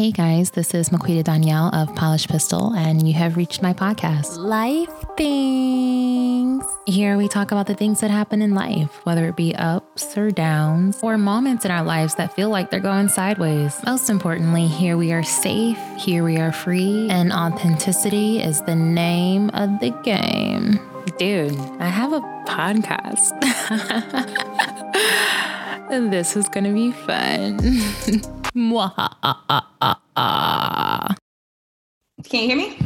Hey guys, this is Maquita Donyel of Polished Pistol, and you have reached my podcast, Life Things. Here we talk about the things that happen in life, whether it be ups or downs, or moments in our lives that feel like they're going sideways. Most importantly, here we are safe, here we are free, and authenticity is the name of the game. Dude, I have a podcast. and this is gonna be fun. Can you hear me?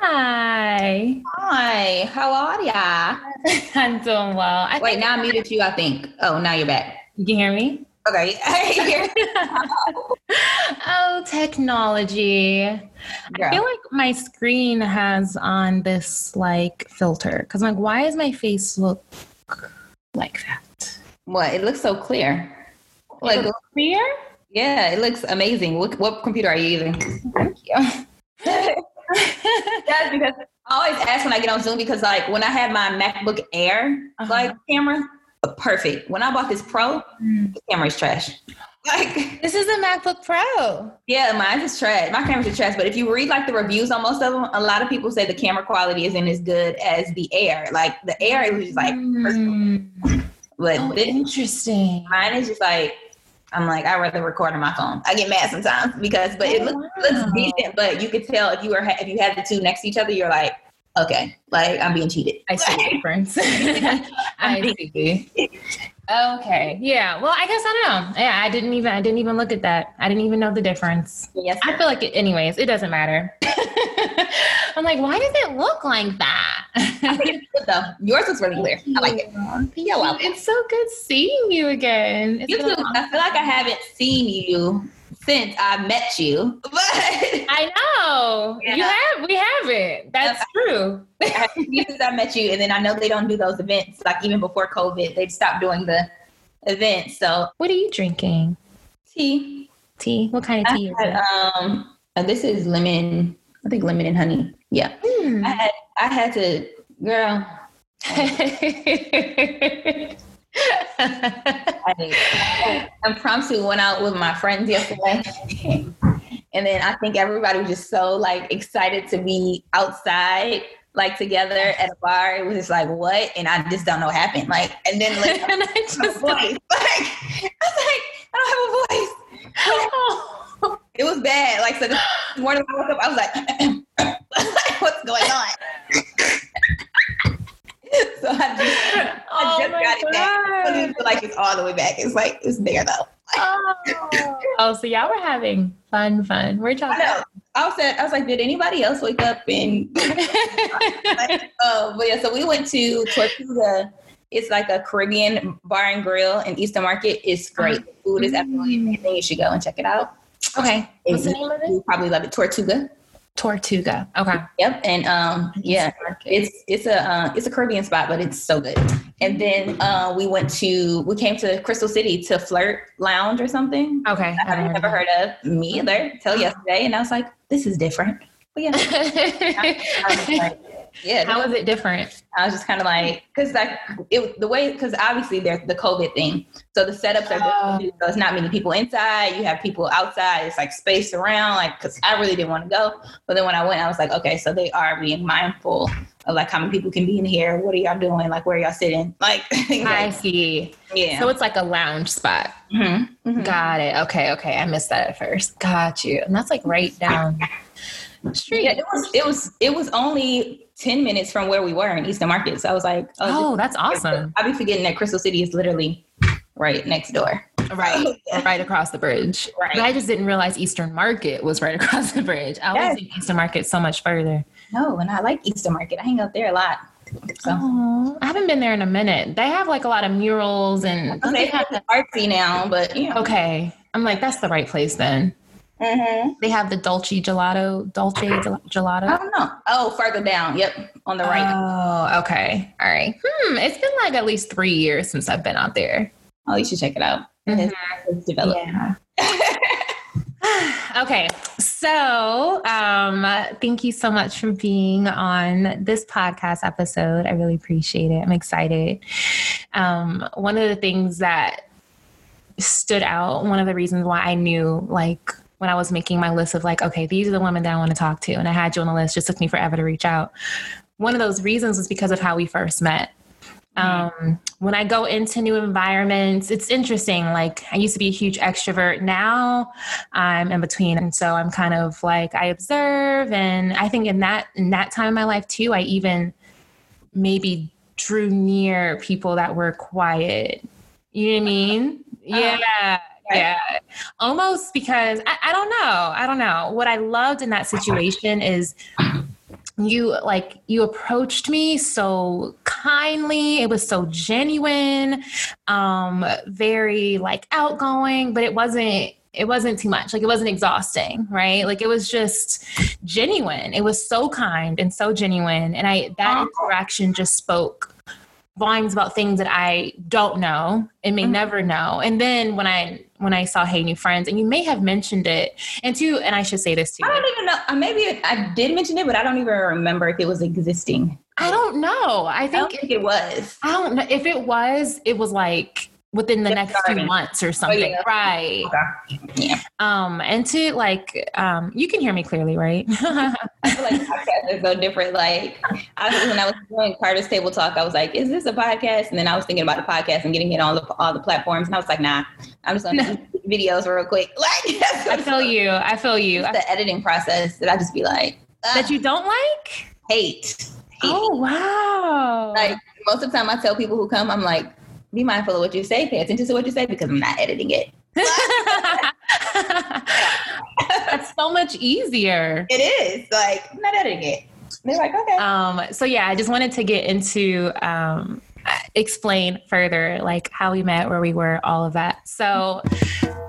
Hi. Hi, how are ya? I'm doing well. I Wait, now I muted you, I think. Oh, now you're back. Can you can hear me? Okay. oh, technology. I feel like my screen has on this like filter because I'm like, why does my face look like that? What? It looks so clear. Like, Clear? yeah, it looks amazing. What, what computer are you using? Thank you. That's because I always ask when I get on Zoom because, like, when I had my MacBook Air Uh-huh. like camera, perfect. When I bought this Pro, the camera's trash. Like, This is a MacBook Pro. yeah, mine is trash. My cameras trash. But if you read like the reviews on most of them, a lot of people say the camera quality isn't as good as the Air. Like the Air, it was just like, Mm. But Oh, this, interesting. mine is just like. I'm like, I'd rather record on my phone. I get mad sometimes because, but it Oh, looks, wow. looks decent. But you could tell if you were if you had the two next to each other, you're like, okay, like I'm being cheated. I see the difference. I see. Okay. Yeah. Well, I guess I don't know. Yeah, I didn't even I didn't even look at that. I didn't even know the difference. Yes, I feel like it, anyways, it doesn't matter. I'm like, why does it look like that? Good though. Yours looks really clear. I like it. Welcome. It's so good seeing you again. It's You too. I feel like I haven't seen you since I met you, but I know. You have we haven't. That's true. I haven't seen you since I met you, and then I know they don't do those events like even before COVID. They stopped doing the events. So What are you drinking? tea. Tea. What kind of I tea is had, it? um, uh, this is lemon. I think lemon and honey. Yeah, Hmm. I had I had to, girl. I impromptu went out with my friends yesterday. and then I think everybody was just so like excited to be outside, like together at a bar. It was just like, what? And I just don't know what happened. Like, and then like, and I just voice. Like, I was like, I don't have a voice. oh. It was bad. Like, so this morning I woke up, I was like, what's going on? so I just, I Oh just got it back. I don't feel like it's all the way back. It's like, it's there though. Oh. oh, so y'all were having fun, fun. We're talking. know. I said, I was like, did anybody else wake up and like, oh, but yeah, so we went to Tortuga. It's like a Caribbean bar and grill in Eastern Market. It's uh-huh. great. The food is absolutely mm. amazing. You should go and check it out. okay. What's the name of it? You probably love it. Tortuga. Tortuga. Okay. Yep. And um, yeah, it's it's a uh, it's a Caribbean spot, but it's so good. And then uh, we went to we came to Crystal City to Flirt Lounge or something. Okay. I haven't never heard of me either till yesterday, and I was like, this is different. But yeah, I was like, yeah. How is it different? I was just kind of like, because like it, the way, because obviously there's the COVID thing, so the setups are Oh. different. So it's not many people inside. You have people outside. It's like spaced around. Like, because I really didn't want to go, but then when I went, I was like, okay, so they are being mindful of like how many people can be in here. What are y'all doing? Like, where are y'all sitting? Like, things I see. yeah. So it's like a lounge spot. Mhm. Mhm. Got it. Okay. Okay. I missed that at first. Got you. And that's like right down street. Yeah, it was. It was. It was only ten minutes from where we were in Eastern Market. So I was like, Oh, oh this- that's awesome. I be forgetting that Crystal City is literally right next door. Right. Right across the bridge. Right. But I just didn't realize Eastern Market was right across the bridge. I always Yes. think Eastern Market so much further. No, and I like Eastern Market. I hang out there a lot. So Oh, I haven't been there in a minute. They have like a lot of murals and don't they have have artsy now, but you know. Okay. I'm like, that's the right place then. Mhm. They have the Dolce Gelato, Dolce Gel- I don't know. Oh, further down. Yep, on the right. Oh, okay. All right. Hmm. It's been like at least three years since I've been out there. oh, you should check it out. It's, it's developed. Yeah. okay. So, um, thank you so much for being on this podcast episode. I really appreciate it. I'm excited. Um, one of the things that stood out, one of the reasons why I knew like when I was making my list of like, okay, these are the women that I want to talk to. And I had you on the list, just took me forever to reach out. One of those reasons was because of how we first met. Mm-hmm. Um, when I go into new environments, it's interesting. Like I used to be a huge extrovert. Now I'm in between. And so I'm kind of like I observe and I think in that in that time in my life too, I even maybe drew near people that were quiet. You know what I mean? Uh-huh. Yeah. Yeah. Almost because I, I don't know. I don't know. What I loved in that situation is you like you approached me so kindly it was so genuine um very like outgoing but it wasn't it wasn't too much like it wasn't exhausting right like it was just genuine it was so kind and so genuine and i that interaction just spoke volumes about things that I don't know and may mm-hmm. never know. And then when I when I saw Hey New Friends, and you may have mentioned it, and too, and I should say this too. I don't even know. Maybe I did mention it, but I don't even remember if it was existing. I don't know. I think, I think it was. I don't know if it was. It was like within the next few months or something. Oh, yeah. Right. Okay. Yeah. Um, and to like, um, you can hear me clearly, right? I feel like podcasts are so different. Like I, when I was doing Carter's Table Talk, I was like, is this a podcast? And then I was thinking about the podcast and getting it on all the, all the platforms. And I was like, nah, I'm just going to do videos real quick. Like, I feel you. I feel you. It's the editing process that I just be like, that you don't like? Hate. hate. Oh, wow. Like most of the time I tell people who come, I'm like, be mindful of what you say, pay attention to what you say because I'm not editing it. That's so much easier. It is. Like, I'm not editing it. They're like, okay. Um, so yeah, I just wanted to get into um explain further like how we met, where we were, all of that. So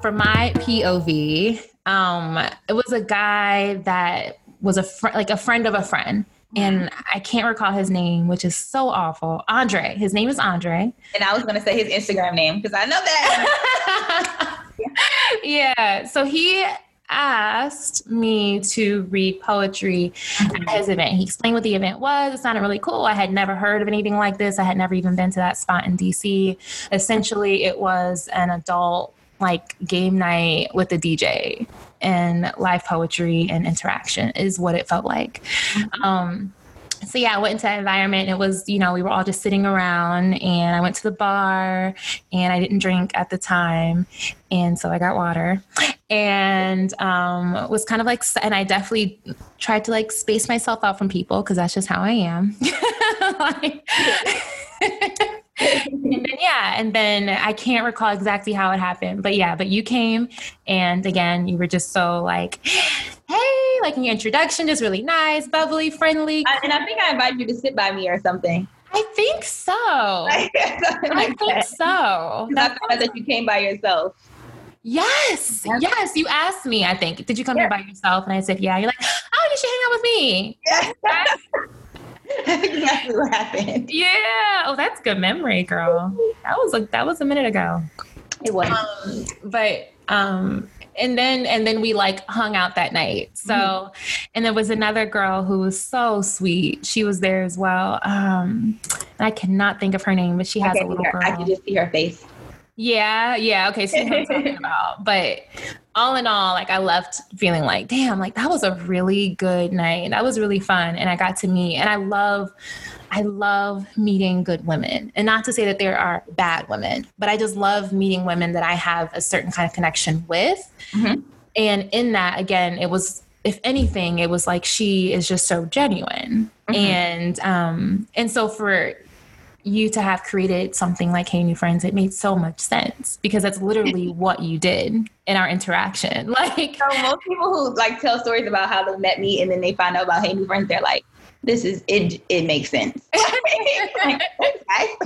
for my POV, um, it was a guy that was a friend like a friend of a friend Mm-hmm. and I can't recall his name, which is so awful. Andre. His name is Andre. And I was going to say his Instagram name because I know that. yeah. So he asked me to read poetry at mm-hmm. his event. He explained what the event was. It sounded really cool. I had never heard of anything like this. I had never even been to that spot in DC. Essentially, it was an adult like game night with a DJ and live poetry and interaction is what it felt like. Mm-hmm. Um, so yeah, I went into that environment. It was, you know, we were all just sitting around and I went to the bar and I didn't drink at the time. And so I got water and um, was kind of like, and I definitely tried to like space myself out from people because that's just how I am. like, and then yeah, and then I can't recall exactly how it happened, but yeah, but you came and again, you were just so like, hey, like in your introduction, just really nice, bubbly, friendly. and I think I invited you to sit by me or something. I think so. like I think that. so. That's I that you came by yourself. Yes, yes. You asked me. I think. Did you come yeah. here by yourself? And I said, yeah. You're like, oh, you should hang out with me. Yeah. exactly what happened. Yeah. Oh, that's good memory, girl. That was like that was a minute ago. It was. Um, but um and then and then we like hung out that night. So mm-hmm. and there was another girl who was so sweet. She was there as well. Um I cannot think of her name, but she has a little her, girl. I can just see her face. Yeah, yeah. Okay, so what I'm talking about. But all in all, like I left feeling like, damn, like that was a really good night. That was really fun. And I got to meet and I love I love meeting good women. And not to say that there are bad women, but I just love meeting women that I have a certain kind of connection with. Mm-hmm. And in that, again, it was if anything, it was like she is just so genuine. Mm-hmm. And um and so for you to have created something like Hey New Friends, it made so much sense because that's literally what you did in our interaction. Like so most people who like tell stories about how they met me and then they find out about Hey New Friends, they're like, this is it it makes sense. like,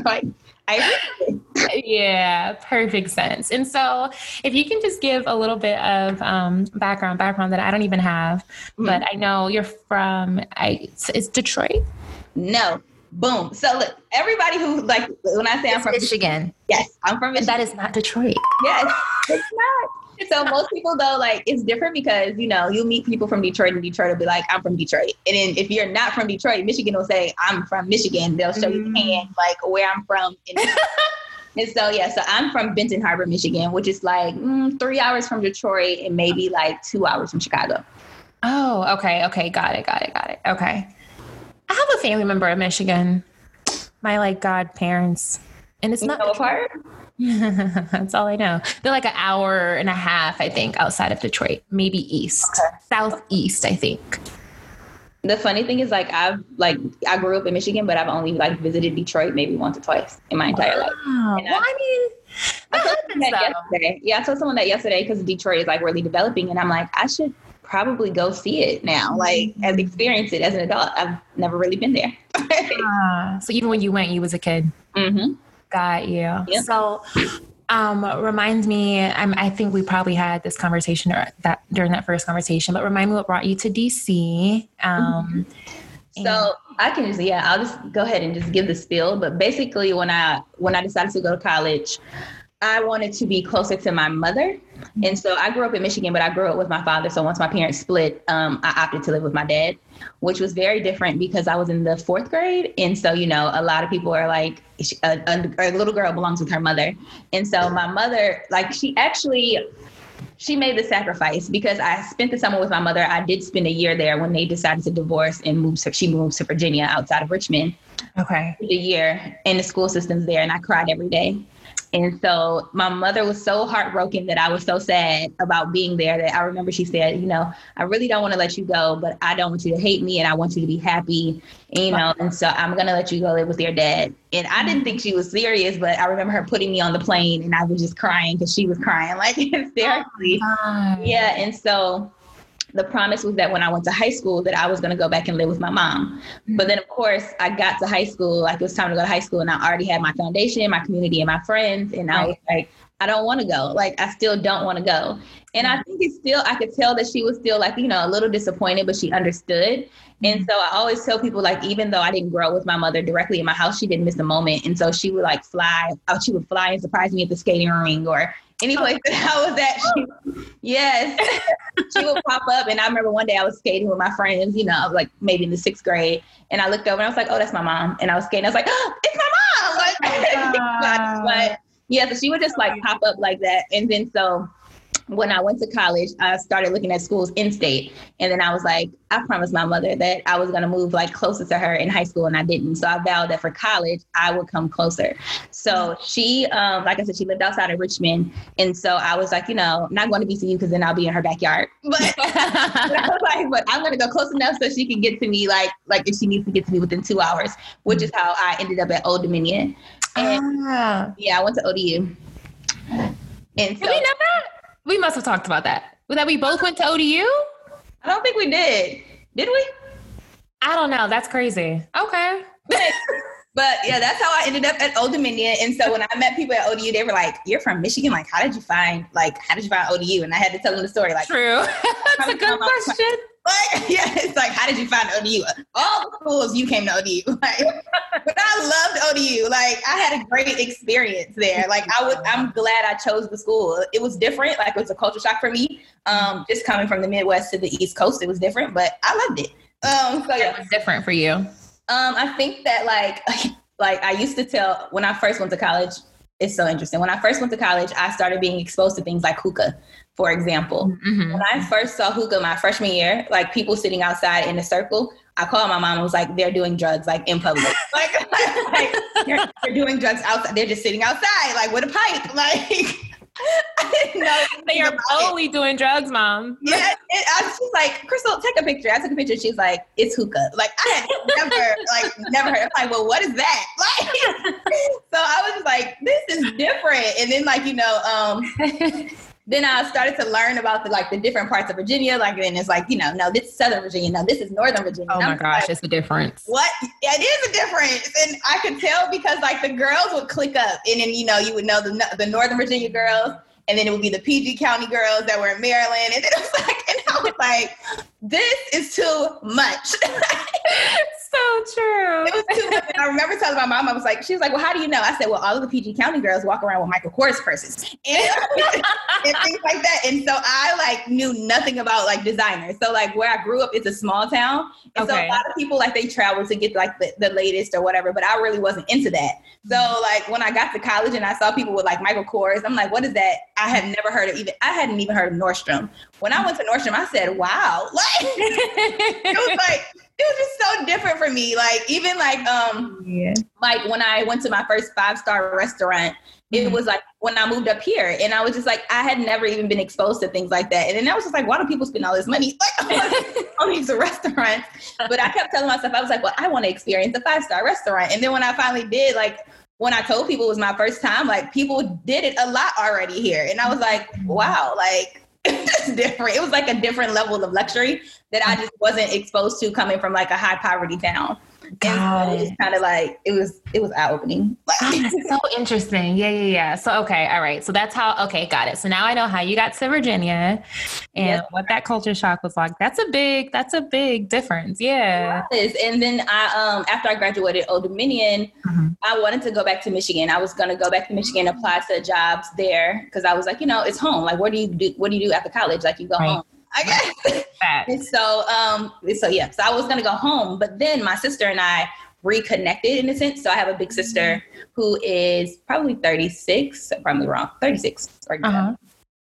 like, I yeah, perfect sense. And so, if you can just give a little bit of um, background, background that I don't even have, mm-hmm. but I know you're from, I, it's Detroit. No, Boom. So look, everybody who like when I say it's I'm from Michigan. Yes, I'm from Michigan. that is not Detroit. Yes, it's not. So most people though, like it's different because you know you meet people from Detroit and Detroit will be like, I'm from Detroit, and then if you're not from Detroit, Michigan will say, I'm from Michigan. They'll show mm. you hand like where I'm from. And so yeah, so I'm from Benton Harbor, Michigan, which is like mm, three hours from Detroit and maybe like two hours from Chicago. Oh, okay, okay, got it, got it, got it. Okay. I have a family member in Michigan. My like godparents. And it's You not apart? That's all I know. They're like an hour and a half, I think, outside of Detroit, maybe east, southeast, I think. The funny thing is like I've like I grew up in Michigan, but I've only like visited Detroit maybe once or twice in my entire life. And Well, I mean, I that told happens that though. yesterday. Yeah, I told someone that yesterday because Detroit is like really developing, and I'm like, I should probably go see it now, like as experience it as an adult. I've never really been there. Ah, so even when you went, you was a kid. hmm Got you. Yeah. So, um, remind me. I'm, I think we probably had this conversation or that during that first conversation, but remind me what brought you to DC. Um, So I can just yeah, I'll just go ahead and just give the spiel. But basically, when I when I decided to go to college, I wanted to be closer to my mother, and so I grew up in Michigan, but I grew up with my father. So once my parents split, um, I opted to live with my dad, which was very different because I was in the fourth grade, and so you know a lot of people are like a, a, a little girl belongs with her mother, and so my mother like she actually she made the sacrifice because I spent the summer with my mother. I did spend a year there when they decided to divorce and move. To, she moved to Virginia outside of Richmond. okay. A year in the school systems there, and I cried every day. And so my mother was so heartbroken that I was so sad about being there that I remember she said, you know, I really don't want to let you go, but I don't want you to hate me and I want you to be happy, you know, and so I'm going to let you go live with your dad. And I didn't think she was serious, but I remember her putting me on the plane and I was just crying because she was crying like oh hysterically. Yeah, and so the promise was that when I went to high school that I was going to go back and live with my mom. Hmm. But then of course I got to high school like it was time to go to high school and I already had my foundation, my community and my friends and I was like I don't want to go. Like I still don't want to go. And I hmm. think it's still I could tell that she was still like, you know, a little disappointed, but she understood. And hmm. so I always tell people like even though I didn't grow up with my mother directly in my house, she didn't miss a moment. And so she would like fly out, she would fly and surprise me at the skating rink or any place that I was at. She, yes. she would pop up and I remember one day I was skating with my friends, you know, I was like maybe in the sixth grade. And I looked over and I was like, oh, that's my mom. And I was skating. I was like, oh, it's my mom. Like, but yeah, so she would just like pop up like that. And then so when I went to college, I started looking at schools in state. And then I was like, I promised my mother that I was going to move like closer to her in high school, and I didn't. So I vowed that for college, I would come closer. So she, um, like I said, she lived outside of Richmond. And so I was like, you know, I'm not going to VCU because then I'll be in her backyard. But I was like, but I'm gonna go close enough so she can get to me like like if she needs to get to me within two hours, which is how I ended up at Old Dominion. And Ah. yeah, I went to ODU. And Did we that? We must have talked about that. That we both went to ODU? I don't think we did. Did we? I don't know. That's crazy. Okay. But yeah, that's how I ended up at Old Dominion. And so when I met people at ODU, they were like, "You're from Michigan. Like, how did you find like how did you find ODU?" And I had to tell them the story. Like, True. That's a good question. Like, yeah, it's like, how did you find ODU? All the schools you came to ODU. Like, but I loved ODU. Like, I had a great experience there. Like, I would, I'm glad I chose the school. It was different. Like, it was a culture shock for me. Um, just coming from the Midwest to the East Coast, it was different, but I loved it. Um, so It was different for you. Um, I think that like, like I used to tell when I first went to college. It's so interesting. When I first went to college, I started being exposed to things like hookah, for example. Mhm. When I first saw hookah my freshman year, like people sitting outside in a circle, I called my mom and was like, they're doing drugs like in public. like, like they're, they're doing drugs outside. They're just sitting outside, like with a pipe. Like I didn't know. They are only it. doing drugs, mom. Yeah, it, I was just like, Crystal, take a picture. I took a picture. She's like, it's hookah. Like I had never, like, never heard. I'm like, well, what is that? Like, so I was just like, this is different. And then, like, you know, um, then I started to learn about the like the different parts of Virginia. Like, then it's like, you know, no, this is Southern Virginia. No, this is Northern Virginia. Oh my gosh, like, it's a difference. what? Yeah, it is a difference, and I could tell because like the girls would click up, and then you know you would know the the Northern Virginia girls, and then it would be the PG County girls that were in Maryland, and then it was like, and I was like, this is too much. so true. It was too much. And I remember telling my mom, I was like, she was like, well, how do you know? I said, well, all of the PG County girls walk around with Michael Kors purses and, and things like that. And so I like knew nothing about like designers. So like where I grew up, it's a small town. And okay. so a lot of people like they travel to get like the, the latest or whatever, but I really wasn't into that. So like when I got to college and I saw people with like Michael Kors, I'm like, what is that? I had never heard of even, I hadn't even heard of Nordstrom. When I went to Nordstrom, I said, wow, like it was like, it was just so different for me. Like even like um yeah. like when I went to my first five star restaurant, it mm-hmm. was like when I moved up here and I was just like I had never even been exposed to things like that. And then I was just like, why do people spend all this money like on these restaurants? But I kept telling myself, I was like, well, I want to experience a five star restaurant. And then when I finally did, like when I told people it was my first time, like people did it a lot already here. And I was like, wow, like it's different. It was like a different level of luxury that I just wasn't exposed to coming from like a high poverty town. God. And so it was kind of like it was it was eye opening. so interesting. Yeah, yeah, yeah. So okay, all right. So that's how okay, got it. So now I know how you got to Virginia and yep. what that culture shock was like. That's a big that's a big difference. Yeah. And then I um after I graduated Old Dominion, mm-hmm. I wanted to go back to Michigan. I was gonna go back to Michigan, apply to jobs there because I was like, you know, it's home. Like what do you do what do you do after college? Like you go right. home. I guess. and so, um, so yeah, so I was gonna go home, but then my sister and I reconnected in a sense. So I have a big sister who is probably 36, probably wrong, 36. Uh-huh.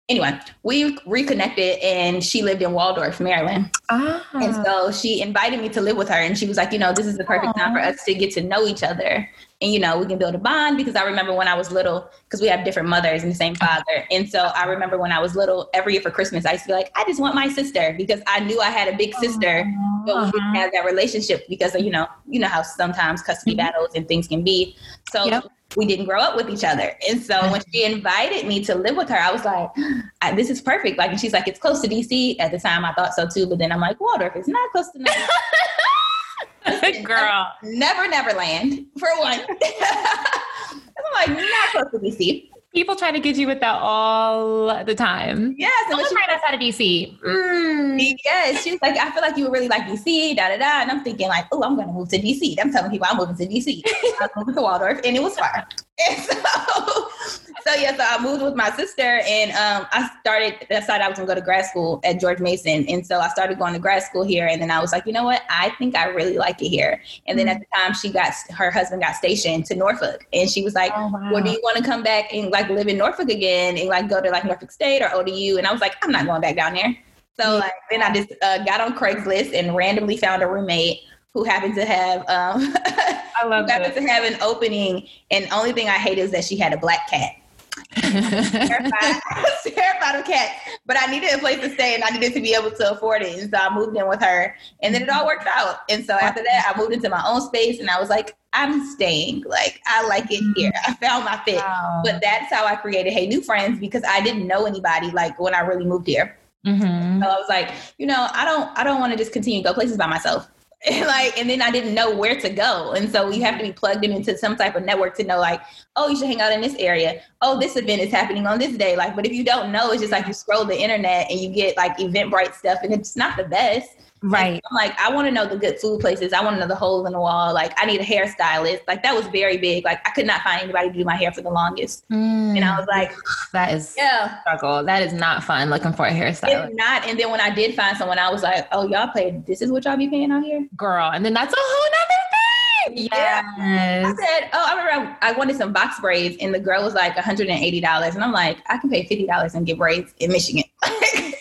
Anyway, we reconnected and she lived in Waldorf, Maryland. Ah. And so she invited me to live with her and she was like, you know, this is the perfect time for us to get to know each other and you know we can build a bond because i remember when i was little because we have different mothers and the same father. And so i remember when i was little every year for christmas i used to be like i just want my sister because i knew i had a big sister. But we didn't have that relationship because you know you know how sometimes custody mm-hmm. battles and things can be. So yep. we didn't grow up with each other. And so when she invited me to live with her i was like this is perfect. Like and she's like it's close to dc at the time i thought so too but then i'm like waldorf it's not close to Girl. Never Neverland, for one. I'm like, not close to DC. People try to get you with that all the time. Yes. Someone right outside of DC. Mm. Yes. She was like, I feel like you would really like DC, da da da. And I'm thinking, like, oh, I'm going to move to DC. I'm telling people I'm moving to DC. I'm moving to Waldorf, and it was far. And so, so yeah, so I moved with my sister, and um, I started. Decided I was gonna go to grad school at George Mason, and so I started going to grad school here. And then I was like, you know what? I think I really like it here. And then at the time, she got her husband got stationed to Norfolk, and she was like, oh, wow. "Well, do you want to come back and like live in Norfolk again, and like go to like Norfolk State or ODU?" And I was like, "I'm not going back down there." So like then I just uh, got on Craigslist and randomly found a roommate who happened to have um, I love happened to have an opening, and only thing I hate is that she had a black cat. Terrified, terrified of cats, but I needed a place to stay and I needed to be able to afford it. And so I moved in with her, and then it all worked out. And so after that, I moved into my own space, and I was like, I'm staying. Like I like it here. I found my fit. Wow. But that's how I created Hey New Friends because I didn't know anybody like when I really moved here. Mm-hmm. So I was like, you know, I don't, I don't want to just continue to go places by myself. Like, and then I didn't know where to go. And so you have to be plugged in into some type of network to know, like, oh, you should hang out in this area. Oh, this event is happening on this day. Like, but if you don't know, it's just like you scroll the internet and you get like Eventbrite stuff, and it's not the best. Right. I'm like, I want to know the good food places. I want to know the holes in the wall. Like, I need a hairstylist. Like, that was very big. Like, I could not find anybody to do my hair for the longest. Mm. And I was like, that is yeah, struggle. That is not fun looking for a hairstylist. It's not. And then when I did find someone, I was like, oh, y'all pay. This is what y'all be paying out here, girl. And then that's a whole nother thing. Yes. Yeah. I said, oh, I remember I, I wanted some box braids, and the girl was like $180, and I'm like, I can pay $50 and get braids in Michigan.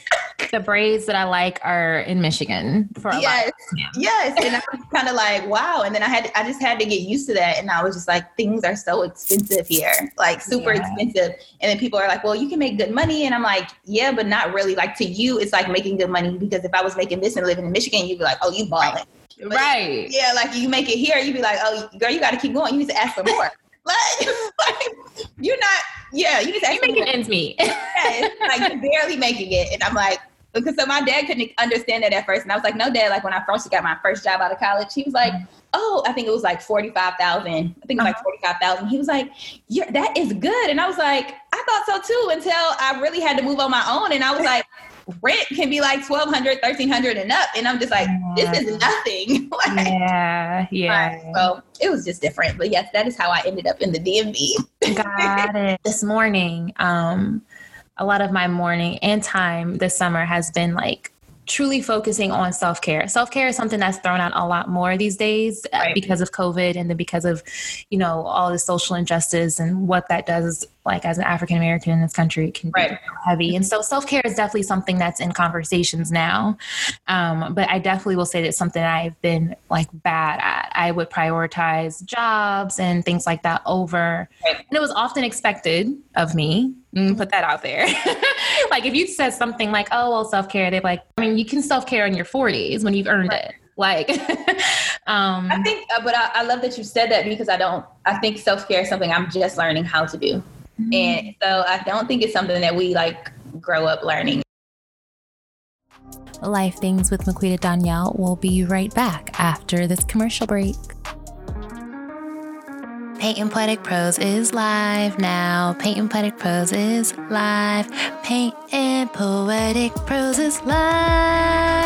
the braids that I like are in Michigan for a yes, yeah. yes. And I was kind of like, wow. And then I had, I just had to get used to that, and I was just like, things are so expensive here, like super yeah. expensive. And then people are like, well, you can make good money, and I'm like, yeah, but not really. Like to you, it's like making good money because if I was making this and living in Michigan, you'd be like, oh, you balling. But right. Yeah, like you make it here, you'd be like, oh, girl, you got to keep going. You need to ask for more. like, like, you're not. Yeah, you ask. You're making ends meet. yeah, like you're barely making it, and I'm like, because so my dad couldn't understand that at first, and I was like, "No, dad." Like when I first got my first job out of college, he was like, "Oh, I think it was like forty five thousand. I think it was uh-huh. like forty five thousand. He was like, "Yeah, that is good," and I was like, "I thought so too." Until I really had to move on my own, and I was like, rent can be like 1200 1300 and up and i'm just like this is nothing like, yeah yeah so it was just different but yes that is how i ended up in the dmv got it this morning um a lot of my morning and time this summer has been like truly focusing on self care. Self care is something that's thrown out a lot more these days uh, right. because of COVID and then because of, you know, all the social injustice and what that does. Like as an African American in this country, it can right. be heavy. And so self care is definitely something that's in conversations now. Um, but I definitely will say that it's something I've been like bad at. I would prioritize jobs and things like that over, right. and it was often expected of me Mm, put that out there. like if you said something like, "Oh, well, self care," they're like, I mean, you can self care in your 40s when you've earned right. it. Like, um, I think, uh, but I, I, love that you said that because I don't. I think self care is something I'm just learning how to do, mm-hmm. and so I don't think it's something that we like grow up learning. Life Things with Maquita Donyel will be right back after this commercial break. Paint and Poetic Prose is live now. Paint and Poetic Prose is live. Paint and Poetic Prose is live.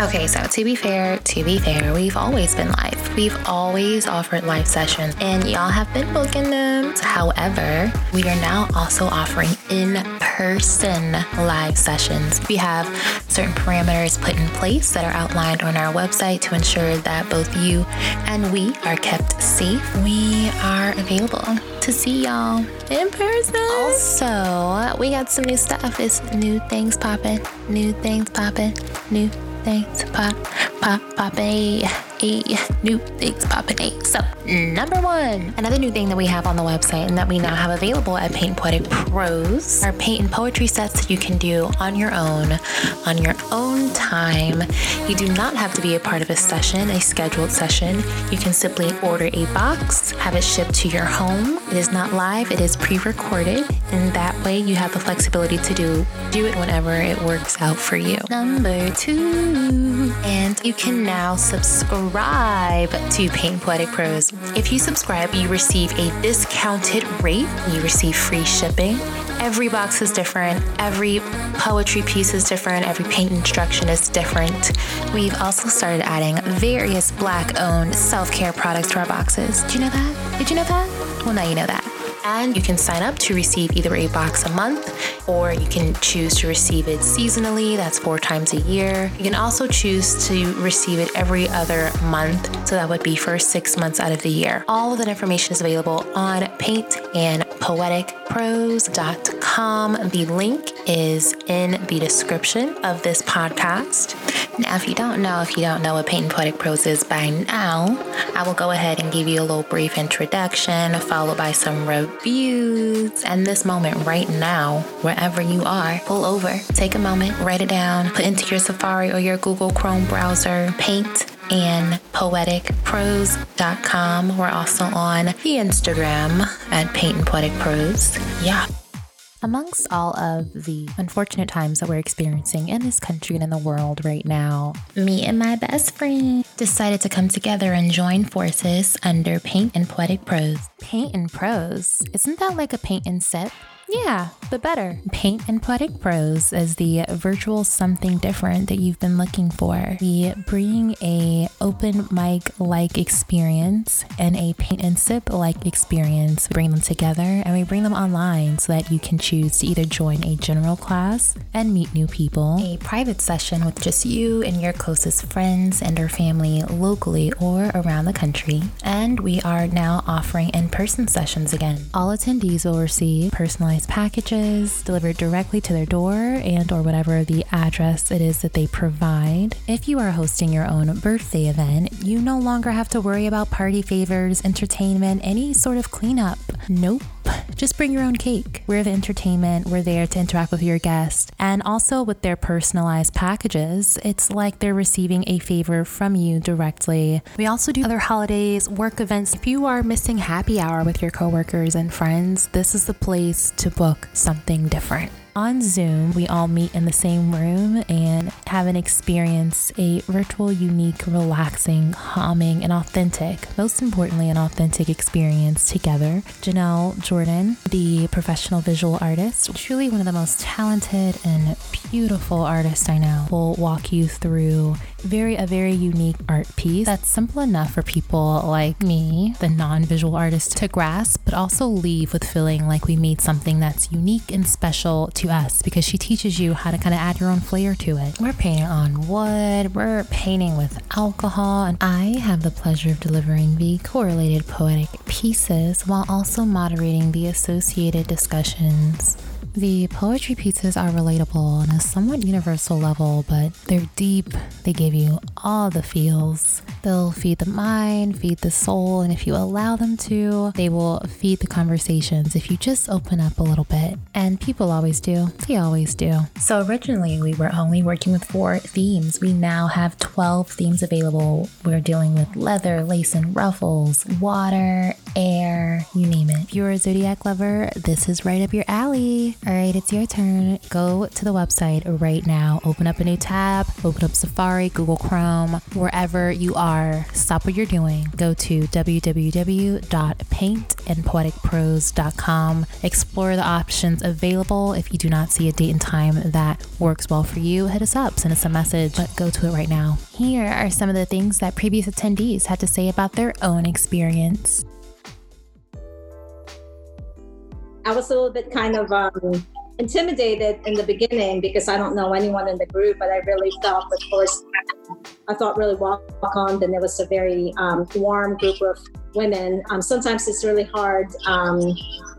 Okay, so to be fair, to be fair, we've always been live. We've always offered live sessions and y'all have been booking them. However, we are now also offering in person live sessions. We have certain parameters put in place that are outlined on our website to ensure that both you and we are kept safe. We are available to see y'all in person. Also, we got some new stuff. It's new things popping, new things popping, new things pop, pop, popping a new things popping. So, number one, another new thing that we have on the website and that we now have available at Paint Poetic Prose are paint and poetry sets that you can do on your own, on your own time. You do not have to be a part of a session, a scheduled session. You can simply order a box, have it shipped to your home. It is not live, it is pre-recorded, and that way you have the flexibility to do do it whenever it works out for you. Number two, and you can now subscribe subscribe to Paint Poetic Prose. If you subscribe, you receive a discounted rate, you receive free shipping. Every box is different, every poetry piece is different, every paint instruction is different. We've also started adding various black owned self care products to our boxes. Did you know that? Did you know that? Well, now you know that. And you can sign up to receive either a box a month or you can choose to receive it seasonally, that's four times a year. You can also choose to receive it every other month, so that would be for six months out of the year. All of that information is available on Paint and paintandpoeticprose.com. The link is in the description of this podcast. Now, if you don't know, if you don't know what Paint and Poetic Prose is by now, I will go ahead and give you a little brief introduction, followed by some reviews. And this moment right now, wherever you are, pull over, take a moment, write it down, put into your Safari or your Google Chrome browser, paint and poeticprose.com. We're also on the Instagram at Paint and Poetic Prose. Yeah. Amongst all of the unfortunate times that we're experiencing in this country and in the world right now, me and my best friend decided to come together and join forces under Paint and Poetic Prose. Paint and Prose? Isn't that like a paint and sip? Yeah, the better. Paint and Poetic Prose is the virtual something different that you've been looking for. We bring a open mic like experience and a paint and sip like experience. We bring them together and we bring them online so that you can choose to either join a general class and meet new people, a private session with just you and your closest friends and or family locally or around the country. And we are now offering in-person sessions again. All attendees will receive personalized packages delivered directly to their door and or whatever the address it is that they provide. If you are hosting your own birthday event, you no longer have to worry about party favors, entertainment, any sort of cleanup. Nope. Just bring your own cake. We're the entertainment. We're there to interact with your guests. And also with their personalized packages, it's like they're receiving a favor from you directly. We also do other holidays, work events. If you are missing happy hour with your coworkers and friends, this is the place to book something different. On Zoom. We all meet in the same room and have an experience, a virtual, unique, relaxing, calming, and authentic, most importantly, an authentic experience together. Janelle Jordan, the professional visual artist, truly one of the most talented and beautiful artists I know, will walk you through very a very unique art piece that's simple enough for people like me, the non-visual artist, to grasp, but also leave with feeling like we made something that's unique and special to us because she teaches you how to kind of add your own flair to it. We're painting on wood, we're painting with alcohol, and I have the pleasure of delivering the correlated poetic pieces while also moderating the associated discussions. The poetry pieces are relatable on a somewhat universal level, but they're deep. They give you all the feels. They'll feed the mind, feed the soul, and if you allow them to, they will feed the conversations if you just open up a little bit. And people always do. They always do. So originally, we were only working with four themes. We now have 12 themes available. We're dealing with leather, lace, and ruffles, water, air, you name it. If you're a Zodiac lover, this is right up your alley. All right, it's your turn. Go to the website right now. Open up a new tab, open up Safari, Google Chrome, wherever you are. Stop what you're doing. Go to www.paintandpoeticprose.com. Explore the options available. If you do not see a date and time that works well for you, hit us up, send us a message, but go to it right now. Here are some of the things that previous attendees had to say about their own experience. I was a little bit kind of um, intimidated in the beginning because I don't know anyone in the group, but I really felt, of course, I felt really welcomed, and it was a very um, warm group of women. Um, sometimes it's really hard, um,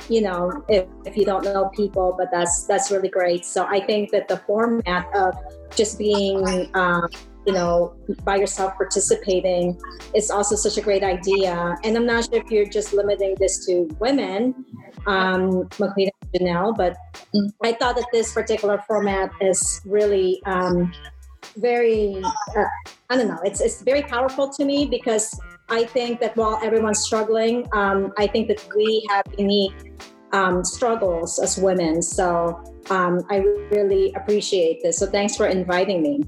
you know, if, if you don't know people, but that's that's really great. So I think that the format of just being um, you know, by yourself participating is also such a great idea. And I'm not sure if you're just limiting this to women, um, Maquita Janelle, but I thought that this particular format is really um, very, uh, I don't know, it's, it's very powerful to me because I think that while everyone's struggling, um, I think that we have unique um, struggles as women. So um, I really appreciate this. So thanks for inviting me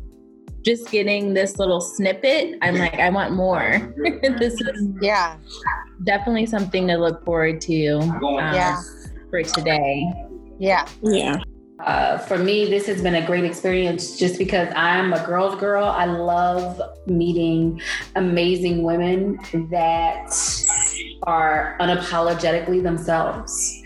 just getting this little snippet, I'm like, I want more. this is yeah, definitely something to look forward to. Um, yeah, for today. Yeah, yeah. Uh, for me, this has been a great experience just because I'm a girl's girl. I love meeting amazing women that are unapologetically themselves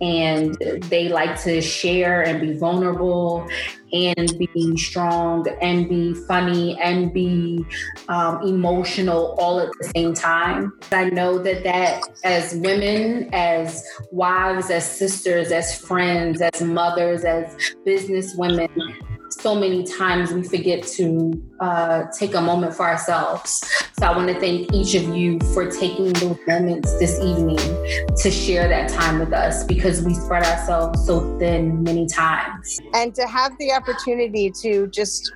and they like to share and be vulnerable and be strong and be funny and be um, emotional all at the same time. I know that that as women, as wives, as sisters, as friends, as mothers, as business women, so many times we forget to uh, take a moment for ourselves. So I want to thank each of you for taking those moments this evening to share that time with us because we spread ourselves so thin many times. And to have the opportunity to just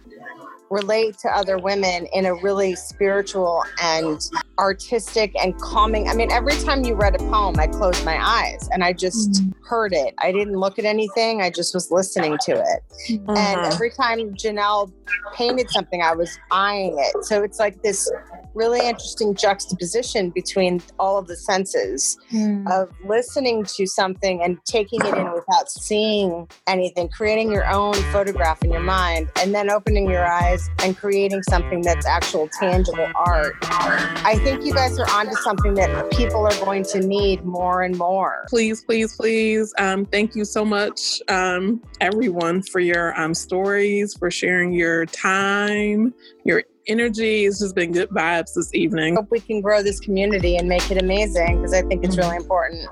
relate to other women in a really spiritual and artistic and calming. I mean, every time you read a poem, I closed my eyes and I just mm-hmm. heard it. I didn't look at anything, I just was listening to it. Uh-huh. And every time Janelle painted something, I was eyeing it. So it's like this really interesting juxtaposition between all of the senses mm. of listening to something and taking it in without seeing anything, creating your own photograph in your mind, and then opening your eyes and creating something that's actual tangible art. I think you guys are onto something that people are going to need more and more. Please, please, please. Um, thank you so much, um, everyone, for your um, stories, for sharing your time, your energy. It's just been good vibes this evening. Hope we can grow this community and make it amazing because I think it's really important.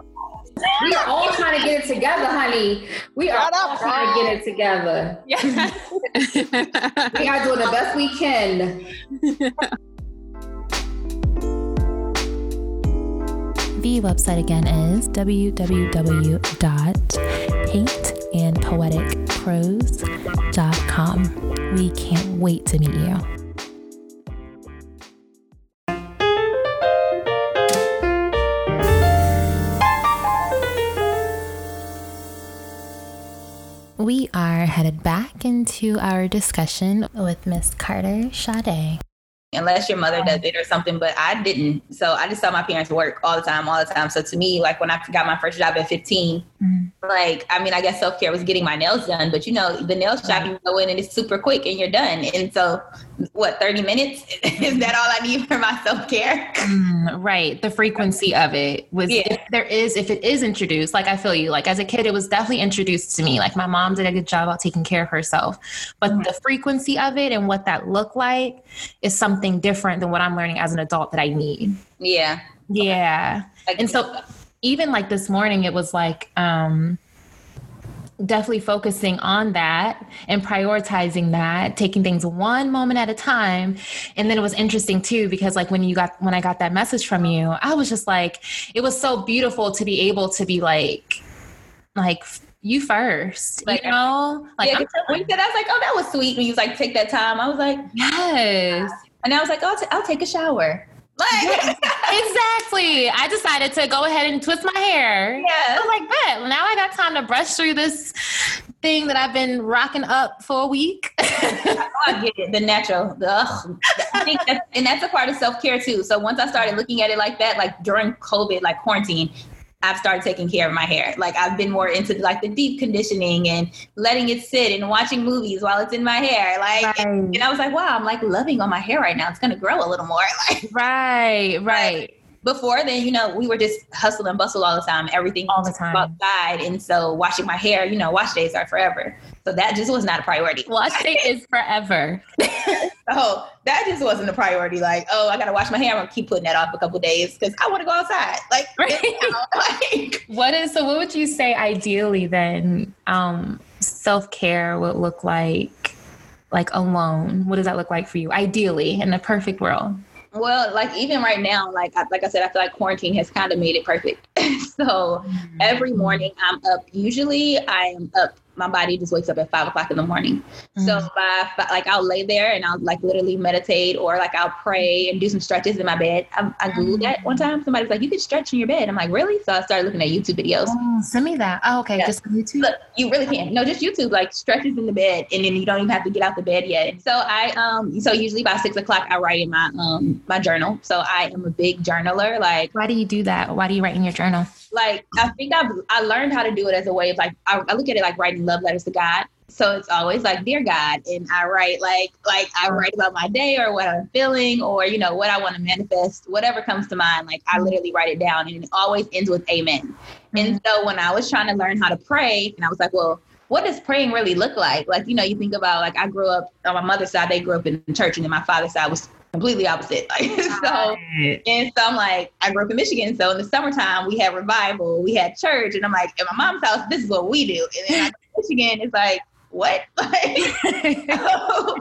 We are all trying to get it together, honey. We are all up, trying to get it together. Yeah. we are doing the best we can. The website again is www.paintandpoeticprose.com. We can't wait to meet you. We are headed back into our discussion with Miss Carter Sade unless your mother does it or something. But I didn't. So I just saw my parents work all the time, all the time. So to me, like when I got my first job at 15, mm-hmm. Like, I mean, I guess self care was getting my nails done, but you know, the nail shop, you go in and it's super quick and you're done. And so, what, 30 minutes? is that all I need for my self care? Mm, right. The frequency of it was, yeah. if there is, if it is introduced, like I feel you, like as a kid, it was definitely introduced to me. Like my mom did a good job about taking care of herself, but mm-hmm. the frequency of it and what that looked like is something something different than what I'm learning as an adult that I need. Yeah. Yeah. And so even like this morning, it was like, um, definitely focusing on that and prioritizing that taking things one moment at a time and then it was interesting too because like when you got when i got that message from you i was just like it was so beautiful to be able to be like like you first, like, you know? Like, yeah, when you said, I was like, oh, that was sweet. When you was like, take that time. I was like, yes. And I was like, oh, I'll, t- I'll take a shower. Like exactly. I decided to go ahead and twist my hair. Yeah. I was like, bet. Now I got time to brush through this thing that I've been rocking up for a week. I get it. The natural. Ugh. I think that's, and that's a part of self care too. So once I started looking at it like that, like during COVID, like quarantine, I've started taking care of my hair. Like I've been more into like the deep conditioning and letting it sit and watching movies while it's in my hair. Like, right. and, and, I was like, wow, I'm like loving on my hair right now. It's gonna grow a little more. Like, right, right. before then, you know, we were just hustle and bustle all the time. Everything all the time outside, and so washing my hair, you know, wash days are forever. So that just was not a priority. Wash day is forever. so that just wasn't a priority. Like, oh, I gotta wash my hair. I'm gonna keep putting that off a couple days because I want to go outside. Like, like, what is so? What would you say ideally then? Um, Self care would look like, like alone. What does that look like for you? Ideally, in a perfect world. Well, like even right now, like like I said, I feel like quarantine has kind of made it perfect. So every mm-hmm. morning I'm up. Usually I am up my body just wakes up at five o'clock in the morning. Mm-hmm. So by, like I'll lay there and I'll like literally meditate or like I'll pray and do some stretches in my bed. I, I googled that one time. Somebody was like, "You can stretch in your bed." I'm like, "Really?" So I started looking at YouTube videos. Oh, send me that. Oh, okay, yeah. just YouTube. Look, you really can. No, just YouTube. Like stretches in the bed, and then you don't even have to get out the bed yet. So I um so usually by six o'clock I write in my um my journal. So I am a big journaler. Like, why do you do that? Why do you write in your journal? Like I think I've I learned how to do it as a way of like I, I, look at it like writing love letters to God. So it's always like dear God, and I write like like I write about my day or what I'm feeling or you know what I want to manifest, whatever comes to mind. Like I literally write it down, and it always ends with Amen. Mm-hmm. And so when I was trying to learn how to pray, and I was like, well. What does praying really look like? Like, you know, you think about like I grew up on my mother's side, they grew up in the church, and then my father's side was completely opposite. Like so, and so I'm like, I grew up in Michigan, so in the summertime we had revival, we had church, and I'm like, at my mom's house, this is what we do. And then I'm in Michigan, it's like, what? Like, so,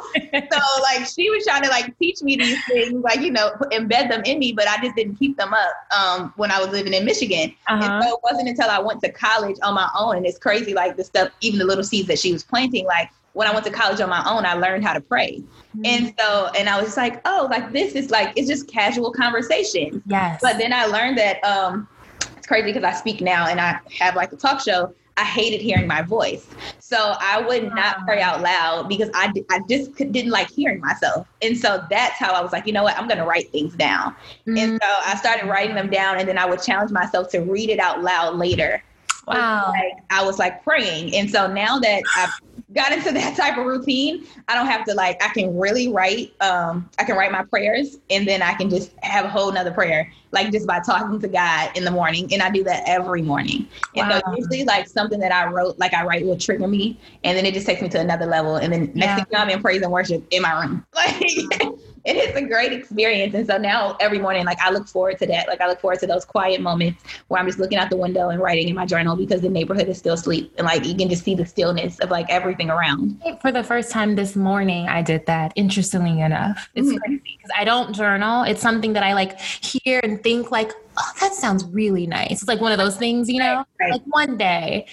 so, like she was trying to like teach me these things, like you know, embed them in me, but I just didn't keep them up um, when I was living in Michigan. Uh-huh. And so it wasn't until I went to college on my own, and it's crazy, like the stuff, even the little seeds that she was planting, like when I went to college on my own, I learned how to pray. Mm-hmm. And so, and I was like, oh, like this is like, it's just casual conversation. Yes. But then I learned that um, it's crazy because I speak now and I have like a talk show. I hated hearing my voice. So I would not pray out loud because I, I just didn't like hearing myself. And so that's how I was like, you know what, I'm going to write things down. Mm-hmm. And so I started writing them down and then I would challenge myself to read it out loud later. Wow. Like, I was like praying. And so now that I've got into that type of routine, I don't have to like, I can really write, um, I can write my prayers and then I can just have a whole nother prayer, like just by talking to God in the morning. And I do that every morning. And wow. so usually like something that I wrote, like I write will trigger me and then it just takes me to another level. And then next yeah. thing you know, I'm in praise and worship in my room. Like it is a great experience. And so now every morning, like I look forward to that. Like I look forward to those quiet moments where I'm just looking out the window and writing in my journal because the neighborhood is still asleep. And like you can just see the stillness of like everything around. For the first time this morning, I did that, interestingly enough. It's mm-hmm. crazy because I don't journal. It's something that I like hear and think like, oh, that sounds really nice. It's like one of those things, you know, right, right. like one day.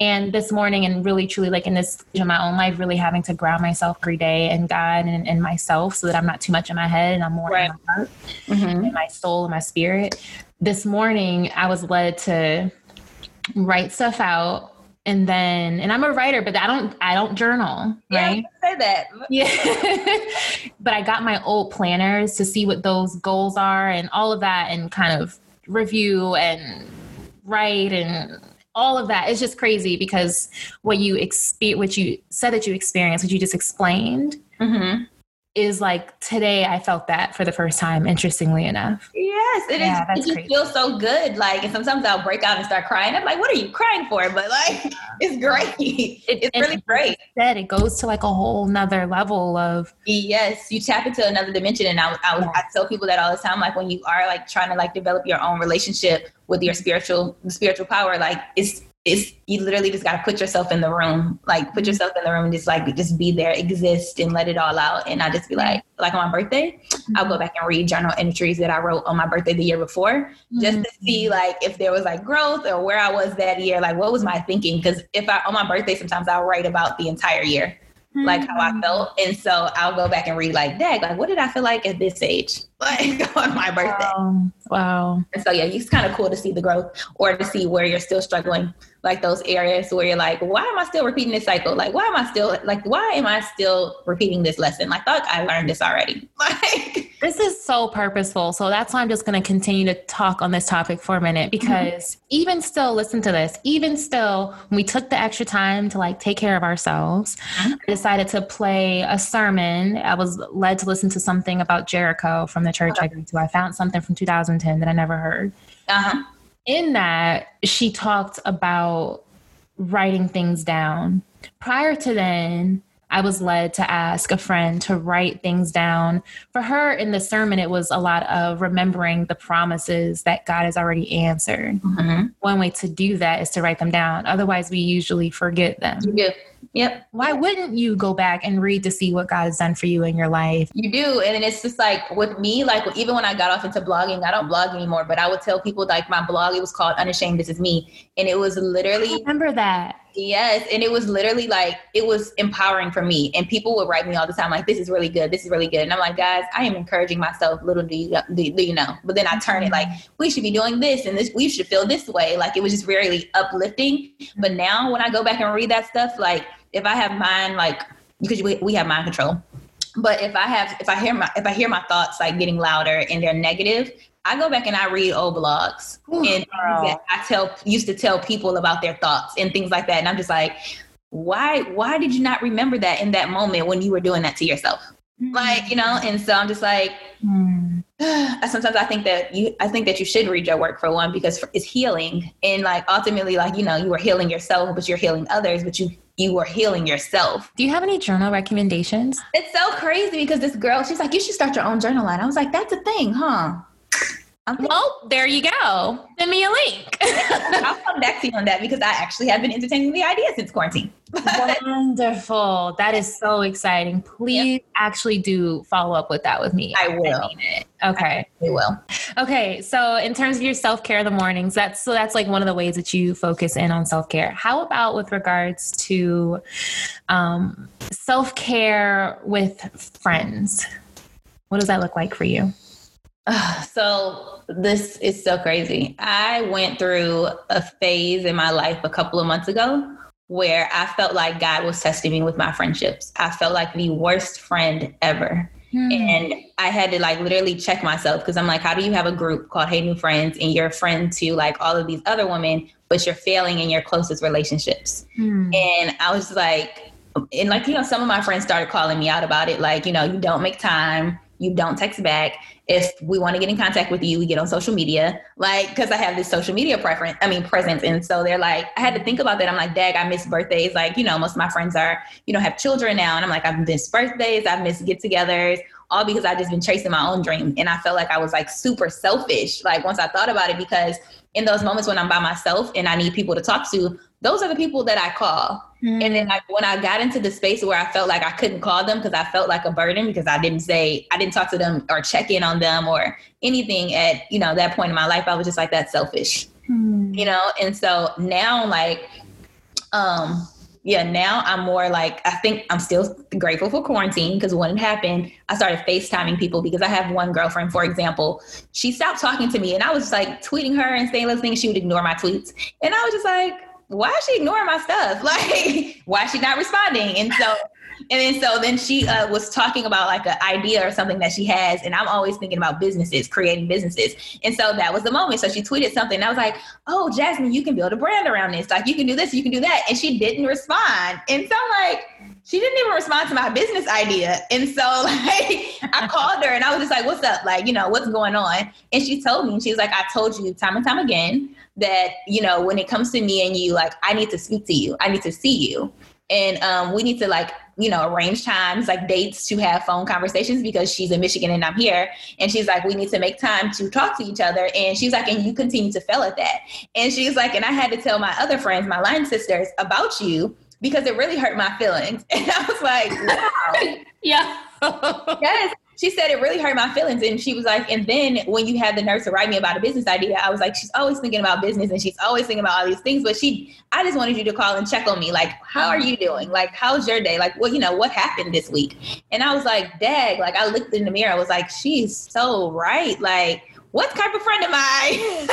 And this morning, and really truly, like in this, know, my own life, really having to ground myself every day and God and, and myself so that I'm not too much in my head and I'm more right. in my heart mm-hmm. and my soul and my spirit. This morning, I was led to write stuff out and then and I'm a writer, but I don't I don't journal, right? Yeah, say that. Yeah. but I got my old planners to see what those goals are and all of that and kind of review and write and all of that. It's just crazy because what you experience, what you said that you experienced, what you just explained, Mm-hmm. Is like today I felt that for the first time, interestingly enough. Yes, it Yeah, is. It just crazy. feels so good. Like, and sometimes I'll break out and start crying. I'm like, "What are you crying for?" But like, it's great. it's really great. That it goes to like a whole nother level of Yes, you tap into another dimension, and I, I, I tell people that all the time. Like when you are like trying to like develop your own relationship with your spiritual spiritual power, like it's it's you literally just got to put yourself in the room, like put mm-hmm. yourself in the room and just like just be there, exist, and let it all out. And I just be like, like on my birthday, mm-hmm. I'll go back and read journal entries that I wrote on my birthday the year before, just to see mm-hmm. like if there was like growth or where I was that year, like what was my thinking? Because if I on my birthday, sometimes I'll write about the entire year like how I felt. And so I'll go back and read like, Dag, like what did I feel like at this age? Like on my birthday. Wow. Wow. And so yeah, it's kind of cool to see the growth or to see where you're still struggling, like those areas where you're like, why am I still repeating this cycle? Like, why am I still like, why am I still repeating this lesson? Like, I thought I learned this already. Like, This is so purposeful. So that's why I'm just going to continue to talk on this topic for a minute because even still, listen to this. Even still, when we took the extra time to like take care of ourselves, Mhm. I decided to play a sermon. I was led to listen to something about Jericho from the church I go to. I found something from 2010 that I never heard. uh-huh. In that she talked about writing things down. Prior to then i was led to ask a friend to write things down. For her in the sermon it was a lot of remembering the promises that god has already answered. Mhm. one way to do that is to write them down. Otherwise we usually forget them. Do. Yep. why wouldn't you go back and read to see what god has done for you in your life You do. And then it's just like with me, like even when I got off into blogging, I don't blog anymore, but I would tell people like my blog, it was called Unashamed This Is Me. And it was literally remember that Yes, and it was literally like it was empowering for me. And people would write me all the time like, "This is really good. This is really good." And I'm like, "Guys, I am encouraging myself. Little do you do, do you know?" But then I turn it like, mm-hmm. "We should be doing this, and this we should feel this way." Like it was just really uplifting. But now when I go back and read that stuff, like if I have mind like because we, we have mind control. But if I have if I hear my if I hear my thoughts like getting louder and they're negative, I go back and I read old blogs and things I tell used to tell people about their thoughts and things like that. And I'm just like, why why did you not remember that in that moment when you were doing that to yourself? Like, you know, and so I'm just like, Hmm. Sometimes I think that you I think that you should read your work for one because it's healing and like ultimately like, you know, you are healing yourself, but you're healing others, but you you were healing yourself. do you have any journal recommendations It's so crazy because this girl, she's like, you should start your own journal line. I was like, that's a thing, huh? Thinking, well there you go send me a link I'll come back to you on that because I actually have been entertaining the idea since quarantine. Wonderful. That is so exciting. Please actually do follow up with that with me. I will. it. Okay. We will. Okay. So in terms of your self-care in the mornings, that's so that's like one of the ways that you focus in on self-care. How about with regards to um, self-care with friends? What does that look like for you? So this is so crazy. I went through a phase in my life a couple of months ago where I felt like God was testing me with my friendships. I felt like the worst friend ever. And I had to like literally check myself because I'm like, how do you have a group called Hey New Friends and you're a friend to like all of these other women, but you're failing in your closest relationships? Hmm. And I was like, and like, you know, some of my friends started calling me out about it. Like, you know, you don't make time, you don't text back. If we want to get in contact with you, we get on social media. Like, because I have this social media preference, I mean, presence. And so they're like, I had to think about that. I'm like, Dag, I miss birthdays. Like, you know, most of my friends are, you know, have children now. And I'm like, I've missed birthdays, I've missed get togethers, all because I've just been chasing my own dream. And I felt like I was like super selfish. Like, once I thought about it, because in those moments when I'm by myself and I need people to talk to, those are the people that I call. And then like when I got into the space where I felt like I couldn't call them because I felt like a burden because I didn't say I didn't talk to them or check in on them or anything at you know that point in my life I was just like that selfish Hmm. you know? And so now like um yeah now I'm more like I think I'm still grateful for quarantine because when it happened I started FaceTiming people because I have one girlfriend for example. She stopped talking to me and I was just like tweeting her and saying little things. She would ignore my tweets. And I was just like why is she ignoring my stuff? Like, why is she not responding? And so and then so then she uh, was talking about like an idea or something that she has, and I'm always thinking about businesses, creating businesses. And so that was the moment. So she tweeted something, and I was like, "Oh, Jasmine, you can build a brand around this. Like you can do this, you can do that." And she didn't respond. And so like she didn't even respond to my business idea. And so like I called her and I was just like, "What's up? Like you know what's going on?" And she told me, and she was like, "I told you time and time again." That you know when it comes to me and you like i need to speak to you. I need to see you. And um, we need to like you know arrange times like dates to have phone conversations because she's in michigan and i'm here. And she's like we need to make time to talk to each other. And she's like and you continue to fail at that. And she's like and i had to tell my other friends my line sisters about you because it really hurt my feelings. And i was like wow. Yeah. Yes she said it really hurt my feelings. And she was like, and then when you had the nurse to write me about a business idea, I was like, she's always thinking about business and she's always thinking about all these things. But she, I just wanted you to call and check on me. Like, how are you doing? Like, how's your day? Like, well, you know, what happened this week? And I was like, dag, like I looked in the mirror. I was like, she's so right. Like, what type of friend am I?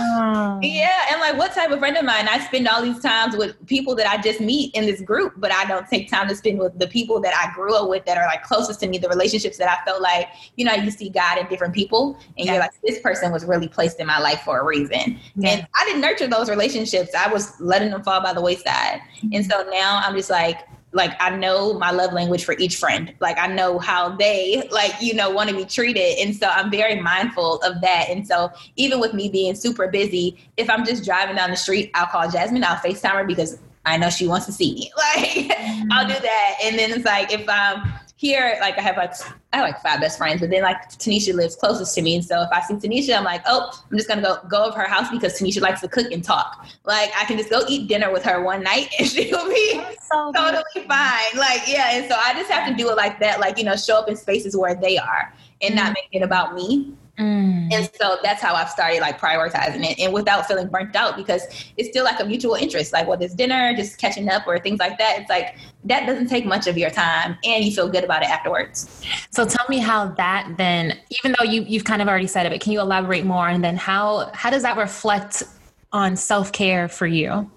oh. Yeah, and like what type of friend am I? And I spend all these times with people that I just meet in this group, but I don't take time to spend with the people that I grew up with that are like closest to me, the relationships that I felt like, you know, you see God in different people and you're like, this person was really placed in my life for a reason. And I didn't nurture those relationships. I was letting them fall by the wayside. Mm-hmm. And so now I'm just like, like I know my love language for each friend. Like I know how they like, you know, want to be treated. And so I'm very mindful of that. And so even with me being super busy, if I'm just driving down the street, I'll call Jasmine, I'll FaceTime her because I know she wants to see me. Like I'll do that. And then it's like if I'm here, like I have like I have like five best friends, but then like Tanisha lives closest to me, and so if I see Tanisha, I'm like, oh, I'm just gonna go go over her house because Tanisha likes to cook and talk. Like I can just go eat dinner with her one night, and she'll be so totally fine. Like yeah, and so I just have to do it like that, like you know, show up in spaces where they are and not mm-hmm. make it about me. Mm. And so that's how I've started like prioritizing it and without feeling burnt out because it's still like a mutual interest. Like whether it's dinner, just catching up or things like that. It's like that doesn't take much of your time and you feel good about it afterwards. So tell me how that then, even though you, you've kind of already said it, but can you elaborate more? And then how, how does that reflect on self-care for you?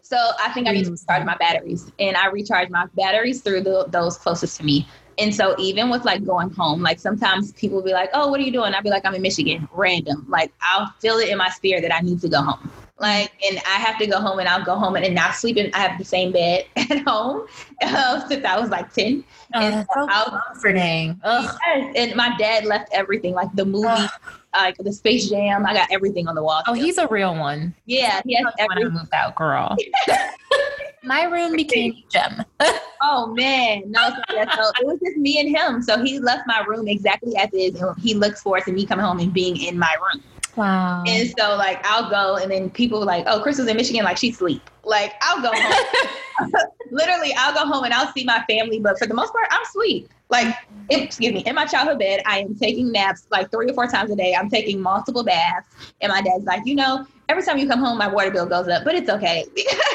So I think I need to recharge my batteries and I recharge my batteries through the, those closest to me. And so even with like going home, like sometimes people will be like, "Oh, what are you doing?" I'll be like, "I'm in Michigan." Random. Like I'll feel it in my spirit that I need to go home. Like, and I have to go home, and I'll go home and, and not sleep. And I have the same bed at home uh, since I was like ten. Oh, and that's so I'll, comforting. Ugh. Yes, and my dad left everything, like the movie, Ugh. like the Space Jam. I got everything on the wall. Oh, he's a real one. Yeah, he has everything. When I moved out, girl. my room became gem. oh man, no, so, yeah, so it was just me and him. So he left my room exactly as is, and he looks forward to me coming home and being in my room. Wow. And so like I'll go, and then people like, "Oh, Crystal's in Michigan, like she sleep." Like I'll go home. Literally, I'll go home and I'll see my family, but for the most part, I'm sweet. Like, excuse me, in my childhood bed, I am taking naps like three or four times a day. I'm taking multiple baths, and my dad's like, you know, every time you come home, my water bill goes up, but it's okay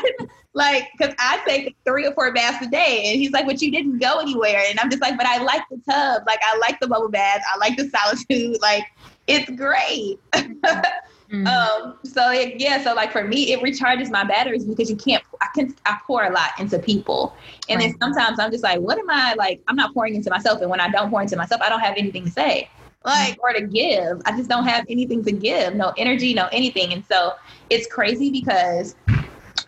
like, because I take three or four baths a day, and he's like, but you didn't go anywhere, and I'm just like, but I like the tub, like I like the bubble bath, I like the solitude, like it's great. mm-hmm. um, so it, yeah, so like for me, it recharges my batteries because you can't. I can I pour a lot into people, and right. then sometimes I'm just like, what am I like? I'm not pouring into myself, and when I don't pour into myself, I don't have anything to say like or to give. I just don't have anything to give, no energy, no anything. And so it's crazy because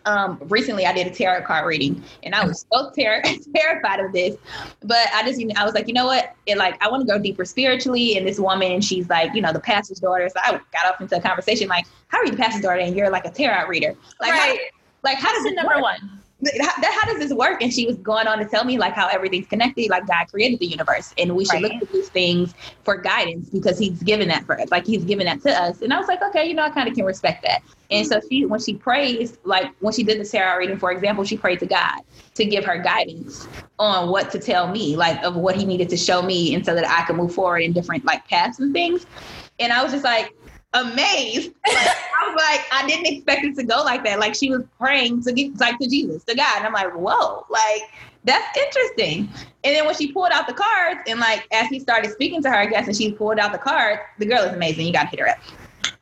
um, recently I did a tarot card reading and I was so ter- terrified of this, but I just, you know, I was like, you know what? It like, I want to go deeper spiritually. And this woman, she's like, you know, the pastor's daughter. So I got off into a conversation like, how are you the pastor's daughter and you're like a tarot reader? Like, right. how, like, how does it number work? one? How, how, does this work? And she was going on to tell me like how everything's connected, like God created the universe, and we should right. look at these things for guidance because He's given that for us, like He's given that to us. And I was like, okay, you know, I kind of can respect that. And so she, when she prays, like when she did the tarot reading, for example, she prayed to God to give her guidance on what to tell me, like of what He needed to show me, and so that I could move forward in different like paths and things. And I was just like, amazed. Like, I was like, I didn't expect it to go like that. Like she was praying to get like to Jesus, to God. And I'm like, whoa, like that's interesting. And then when she pulled out the cards and like as he started speaking to her, I guess, and she pulled out the card, the girl is amazing. You gotta hit her up.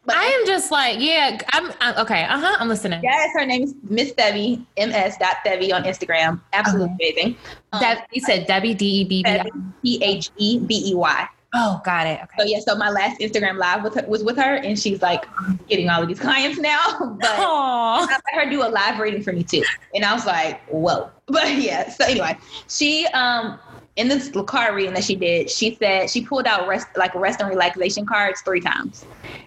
But I am just like, yeah, I'm, I'm okay. Uh huh. I'm listening. yes, her name is Miss Thevey, ms dot Thevey on Instagram. Absolutely amazing. Um, Deb, you said Debbie D E B B. I. P H E B E Y. Oh, got it. Okay. So yeah, so my last Instagram live with her, was with her, and she's like getting all of these clients now. But Aw. I let her do a live reading for me too, and I was like, whoa. But yeah, so anyway, she um in this card reading that she did, she said she pulled out rest like rest and relaxation cards three times.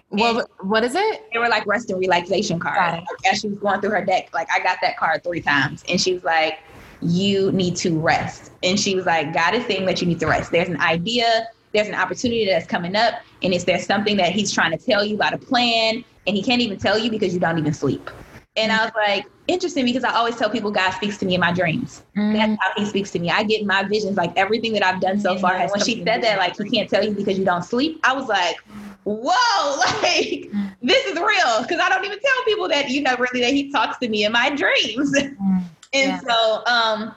What, what is it? They were like rest and relaxation cards. Like, as she was going through her deck, like I got that card three times, and she was like, "You need to rest." And she was like, "God is saying that you need to rest. There's an idea, there's an opportunity that's coming up, and is there something that He's trying to tell you about a plan, and He can't even tell you because you don't even sleep." And I was like, interesting because I always tell people God speaks to me in my dreams. Mm-hmm. That's how he speaks to me. I get my visions, like everything that I've done so far. And when she said that, like he can't tell you because you don't sleep, I was like, whoa, like this is real. Because I don't even tell people that, you know, really that he talks to me in my dreams. and Yeah. so, um,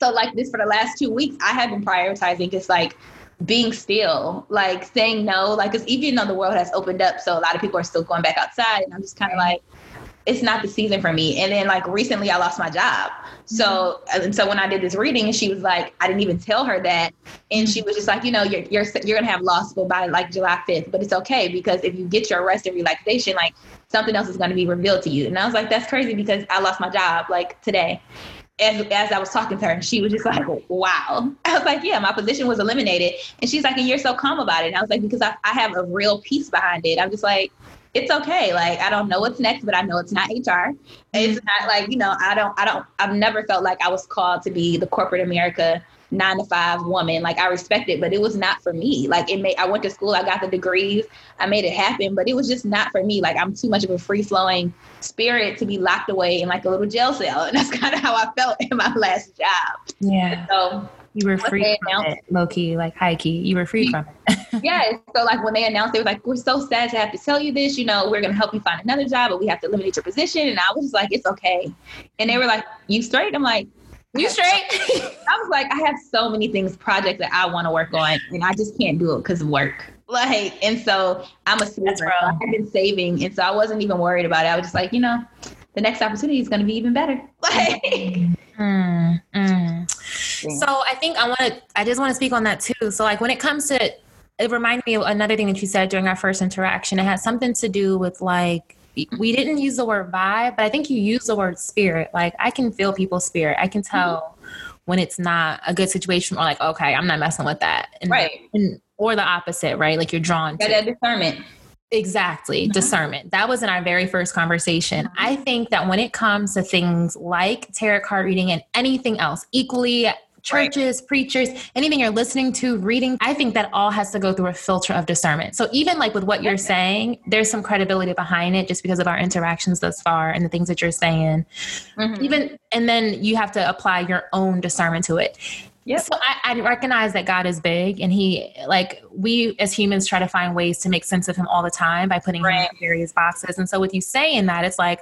so like this for the last two weeks, I have been prioritizing just like being still, like saying no, like because even though the world has opened up, so a lot of people are still going back outside, and I'm just kind of like, it's not the season for me. And then like recently, I lost my job. So mm-hmm. and so when I did this reading, and she was like, I didn't even tell her that, and she was just like, you know, you're you're you're gonna have law school by like July 5th, but it's okay because if you get your rest and relaxation, like something else is gonna be revealed to you. And I was like, that's crazy because I lost my job like today as, as I was talking to her, and she was just like, wow. I was like, yeah, my position was eliminated. And she's like, and you're so calm about it. And I was like, because I, I have a real peace behind it. I'm just like, it's okay. Like, I don't know what's next, but I know it's not HR. It's mm-hmm. not like, you know, I don't, I don't, I've never felt like I was called to be the corporate America nine to five woman. Like, I respect it, but it was not for me. Like, it made, I went to school, I got the degrees, I made it happen, but it was just not for me. Like, I'm too much of a free flowing spirit to be locked away in like a little jail cell. And that's kind of how I felt in my last job. Yeah. So You were free from it, low key, like high key. You were free from it. yeah, so like when they announced, they were like, "We're so sad to have to tell you this. You know, we're gonna help you find another job, but we have to eliminate your position." And I was just like, "It's okay." And they were like, "You straight?" I'm like, You straight? I was like, I have so many things, projects that I want to work on, and I just can't do it because of work. Like, and so I'm a That's student. I've been saving, and so I wasn't even worried about it. I was just like, you know, the next opportunity is going to be even better. Like, Mm, mm. So I think I want to. I just want to speak on that too. So like when it comes to, it reminded me of another thing that you said during our first interaction. It had something to do with like we didn't use the word vibe, but I think you used the word spirit. Like I can feel people's spirit. I can tell when it's not a good situation or like okay, I'm not messing with that. And, right? and- or the opposite, right? Like you're drawn to. that discernment. Exactly. Mhm. Discernment. That was in our very first conversation. I think that when it comes to things like tarot card reading and anything else, equally churches, preachers, anything you're listening to, reading, I think that all has to go through a filter of discernment. So even like with what you're saying, there's some credibility behind it just because of our interactions thus far and the things that you're saying. Mhm. Even and then you have to apply your own discernment to it. Yep. So I, I recognize that God is big and he like we as humans try to find ways to make sense of him all the time by putting him in various boxes. And so with you saying that, it's like,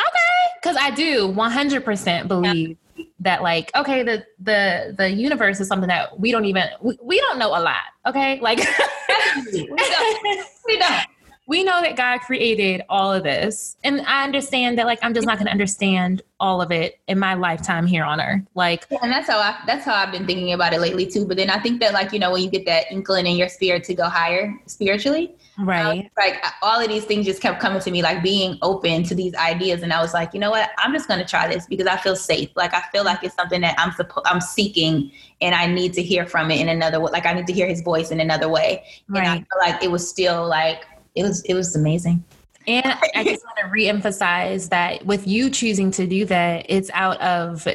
okay, because I do 100% believe that like, okay, the the the universe is something that we don't even we, we don't know a lot. Okay. Like we don't. We don't. We know that God created all of this. And I understand that like I'm just not gonna understand all of it in my lifetime here on earth. Like And that's how I that's how I've been thinking about it lately too. But then I think that like, you know, when you get that inkling in your spirit to go higher spiritually, um, right. like all of these things just kept coming to me, like being open to these ideas. And I was like, you know what? I'm just gonna try this because I feel safe. Like I feel like it's something that I'm supposed I'm seeking and I need to hear from it in another way. Like I need to hear his voice in another way. And I Right. feel like it was still like it was it was amazing. And I just want to reemphasize that with you choosing to do that, it's out of,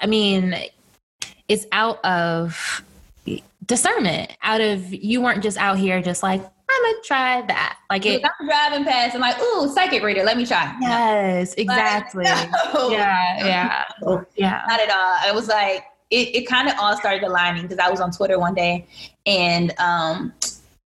I mean, it's out of discernment, out of you weren't just out here just like, I'm going to try that. Like it, I'm driving past and like, ooh, psychic reader, let me try. yes, exactly. no. Yeah, yeah, yeah. Not at all. It was like it, it kind of all started aligning because I was on Twitter one day and um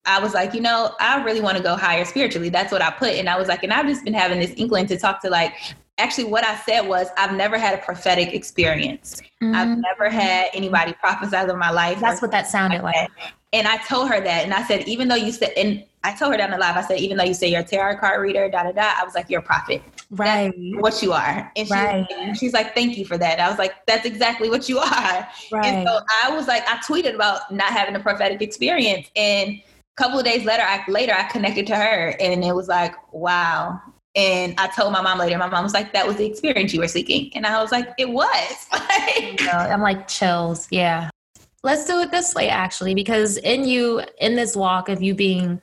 I was like, you know, I really want to go higher spiritually. That's what I put. And I was like, and I've just been having this inkling to talk to like actually what I said was I've never had a prophetic experience. Mm-hmm. I've never had anybody prophesy over my life. That's what that sounded like. like. And I told her that, and I said, even though you said, and I told her down the live, I said, even though you say you're a tarot card reader, da da da, I was like, you're a prophet. Right. That's what you are. And, she, right. and she's like, thank you for that. I was like, that's exactly what you are. Right. And so I was like, I tweeted about not having a prophetic experience. And couple of days later, I later I connected to her and it was like, wow. And I told my mom later, my mom was like, that was the experience you were seeking. And I was like, it was. I'm like, chills. Yeah. Let's do it this way, actually, because in you, in this walk of you being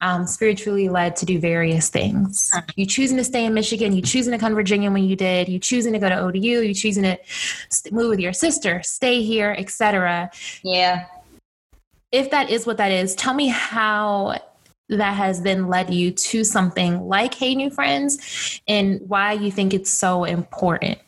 um, spiritually led to do various things. Uh-huh. You choosing to stay in Michigan, you choosing to come to Virginia when you did, you choosing to go to ODU, you choosing to move with your sister, stay here, etc. Yeah. If that is what that is, tell me how that has then led you to something like Hey New Friends and why you think it's so important.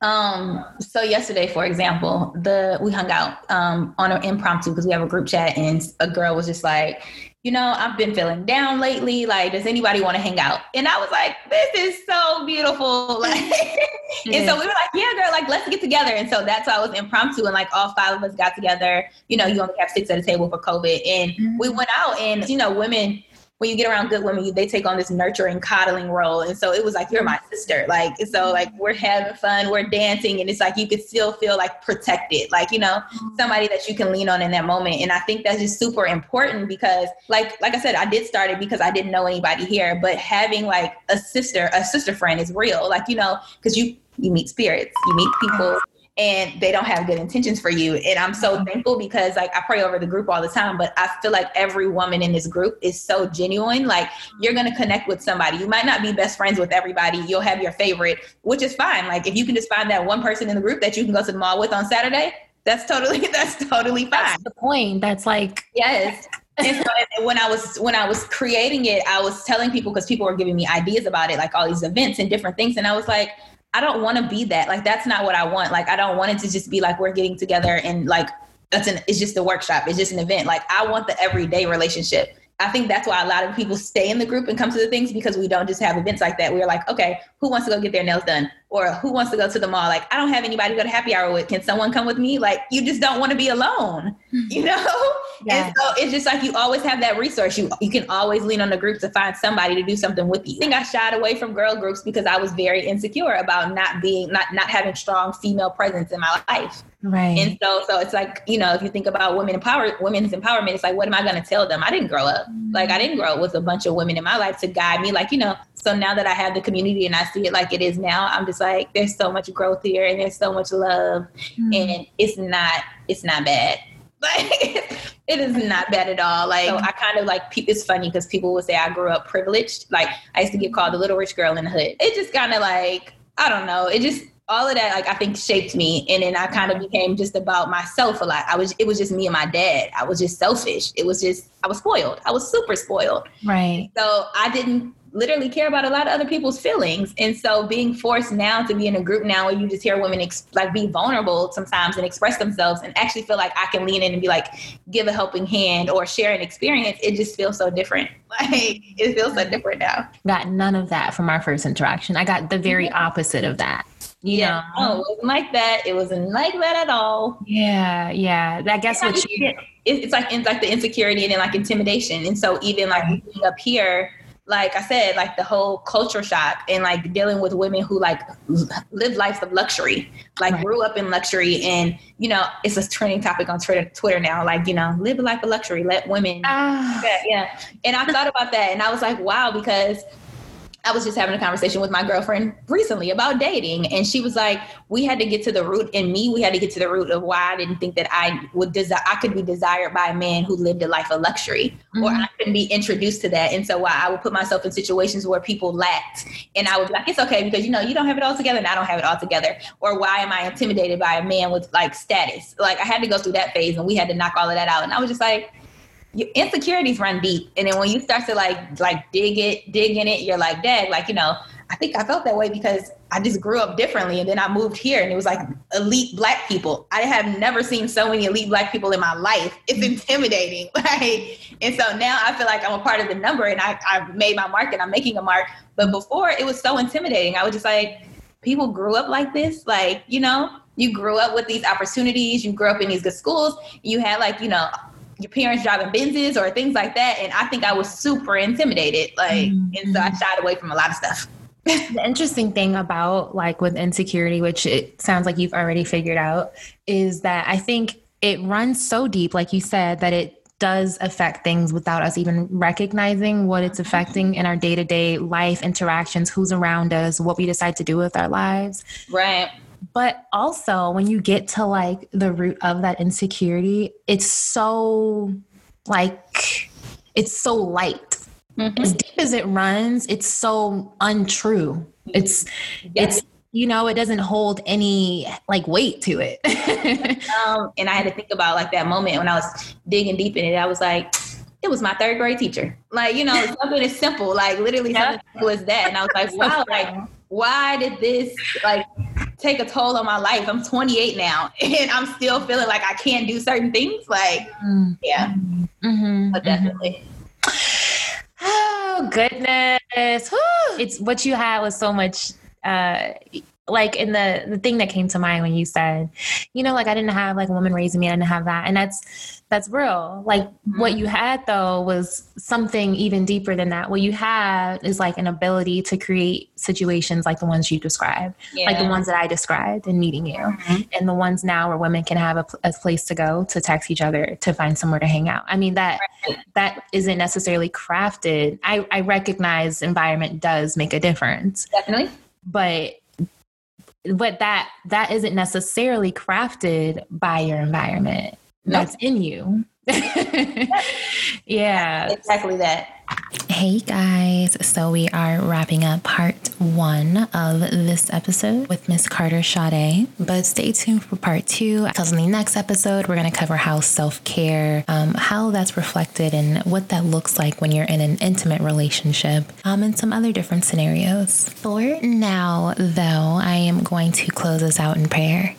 Um, so yesterday, for example, the we hung out um, on an impromptu because we have a group chat, and a girl was just like, you know, I've been feeling down lately. Like, does anybody want to hang out? And I was like, this is so beautiful. Like, mm-hmm. and so we were like, yeah, girl, like, let's get together. And so that's why I was impromptu. And like, all five of us got together. You know, you only have six at a table for COVID. And mm-hmm. we went out, and, you know, women, when you get around good women, they take on this nurturing, coddling role. And so it was like, you're my mm-hmm. sister. Like, so mm-hmm. like we're having fun, we're dancing, and it's like you could still feel like protected, like, you know, mm-hmm. somebody that you can lean on in that moment. And I think that's just super important because like, like I said, I did start it because I didn't know anybody here, but having like a sister, a sister friend is real. Like, you know, because you you meet spirits, you meet people and they don't have good intentions for you. And I'm so mm-hmm. thankful because like I pray over the group all the time, but I feel like every woman in this group is so genuine. Like you're gonna connect with somebody. You might not be best friends with everybody. You'll have your favorite, which is fine. Like if you can just find that one person in the group that you can go to the mall with on Saturday, that's totally that's totally fine. That's the point. That's like yes. and so when I was when I was creating it, I was telling people because people were giving me ideas about it, like all these events and different things, and I was like, I don't want to be that. Like that's not what I want. Like I don't want it to just be like we're getting together and like that's an it's just a workshop. It's just an event. Like I want the everyday relationship. I think that's why a lot of people stay in the group and come to the things because we don't just have events like that. We're like, okay, who wants to go get their nails done? Or who wants to go to the mall? Like, I don't have anybody to go to happy hour with. Can someone come with me? Like, you just don't want to be alone, hmm. you know? Yeah. And so it's just like you always have that resource. You you can always lean on the group to find somebody to do something with you. I think I shied away from girl groups because I was very insecure about not being not not having strong female presence in my life. Right. And so so it's like, you know, if you think about women empower women's empowerment, it's like, what am I gonna tell them? I didn't grow up. Like I didn't grow up with a bunch of women in my life to guide me. Like, you know, so now that I have the community and I see it like it is now, I'm just like, there's so much growth here and there's so much love. Mm. And it's not it's not bad. Like it is not bad at all. Like so I kind of like it's funny because people will say I grew up privileged. Like I used to get called the little rich girl in the hood. It just kind of like I don't know. It just all of that like I think shaped me and then I kind of became just about myself a lot. I was it was just me and my dad. I was just selfish. It was just I was spoiled. I was super spoiled. Right. So I didn't literally care about a lot of other people's feelings. And so being forced now to be in a group now where you just hear women ex- like be vulnerable sometimes and express themselves and actually feel like I can lean in and be like, give a helping hand or share an experience, it just feels so different. Like it feels so different now. Got none of that from our first interaction. I got the very opposite of that. You yeah, know? no, it wasn't like that. It wasn't like that at all. Yeah, yeah. I guess what you it's like it's like the insecurity and then like intimidation. And so even like mm-hmm. being up here, like I said, like the whole culture shock and like dealing with women who like live lives of luxury, like right. grew up in luxury, and you know it's a trending topic on Twitter. Twitter now, like you know, live a life of luxury, let women. Ah. Yeah, yeah. And I thought about that, and I was like, wow, because I was just having a conversation with my girlfriend recently about dating, and she was like, "We had to get to the root in me. We had to get to the root of why I didn't think that I would desire. I could be desired by a man who lived a life of luxury, mm-hmm. or I couldn't be introduced to that. And so, why I would put myself in situations where people lacked, and I would be like, "It's okay because you know you don't have it all together, and I don't have it all together." Or why am I intimidated by a man with like status? Like I had to go through that phase, and we had to knock all of that out. And I was just like your insecurities run deep and then when you start to like like dig it dig in it you're like dad like you know I think I felt that way because I just grew up differently. And then I moved here and it was like elite black people. I have never seen so many elite black people in my life. It's mm-hmm. intimidating. Like, and so now I feel like I'm a part of the number and I, I've made my mark and I'm making a mark. But before it was so intimidating. I was just like, people grew up like this. Like, you know, you grew up with these opportunities, you grew up in these good schools, you had like, you know, your parents driving Benzes or things like that. And I think I was super intimidated. Like, mm-hmm. and so I shied away from a lot of stuff. the interesting thing about like with insecurity, which it sounds like you've already figured out, is that I think it runs so deep, like you said, that it does affect things without us even recognizing what it's affecting in our day to day life interactions, who's around us, what we decide to do with our lives. Right. But also, when you get to like the root of that insecurity, it's so like, it's so light. Mm-hmm. As deep as it runs, it's so untrue. It's, yes. it's, you know, it doesn't hold any like weight to it. um, and I had to think about like that moment when I was digging deep in it. I was like, it was my third grade teacher. Like, you know, something as simple, like literally yeah. something simple as that. And I was like, wow, like, why did this like take a toll on my life. I'm 28 now and I'm still feeling like I can't do certain things. Like, mm. yeah, mm-hmm. but definitely. Oh, goodness. It's what you had was so much uh like in the the thing that came to mind when you said, you know, like I didn't have like a woman raising me, I didn't have that. And that's that's real. Like mm-hmm. what you had though was something even deeper than that. What you had is like an ability to create situations like the ones you described, yeah. like the ones that I described in meeting you, mm-hmm. and the ones now where women can have a, a, place to go to text each other to find somewhere to hang out. I mean that right. that isn't necessarily crafted. I, I recognize environment does make a difference. Definitely. But but that that isn't necessarily crafted by your environment that's in you. yeah. Exactly that. Hey guys, so we are wrapping up part one of this episode with Miss Carter Sade. But stay tuned for part two. Because in the next episode, we're going to cover how self care, um, how that's reflected, and what that looks like when you're in an intimate relationship, um, and some other different scenarios. For now, though, I am going to close us out in prayer.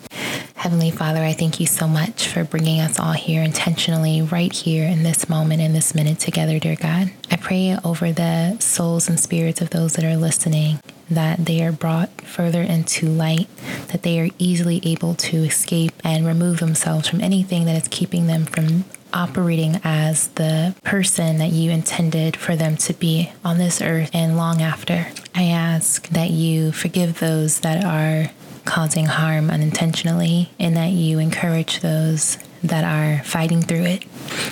Heavenly Father, I thank you so much for bringing us all here intentionally, right here in this moment, in this minute together, dear God. I pray over the souls and spirits of those that are listening that they are brought further into light, that they are easily able to escape and remove themselves from anything that is keeping them from operating as the person that you intended for them to be on this earth and long after. I ask that you forgive those that are causing harm unintentionally and that you encourage those that are fighting through it.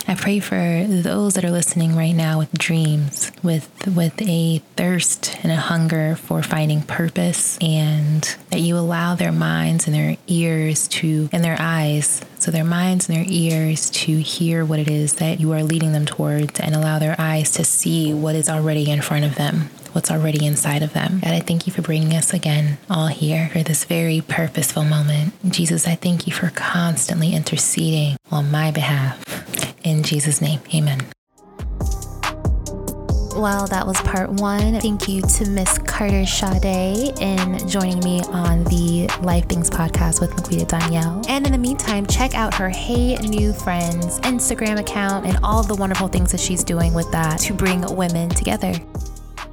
I pray for those that are listening right now with dreams, with with a thirst and a hunger for finding purpose and that you allow their minds and their ears to and their eyes so their minds and their ears to hear what it is that you are leading them towards and allow their eyes to see what is already in front of them what's already inside of them. God, I thank you for bringing us again all here for this very purposeful moment. Jesus, I thank you for constantly interceding on my behalf. In Jesus' name, amen. Well, that was part one. Thank you to Miss Carter Sade in joining me on the Life Things podcast with Maquita Donyel. And in the meantime, check out her Hey New Friends Instagram account and all the wonderful things that she's doing with that to bring women together.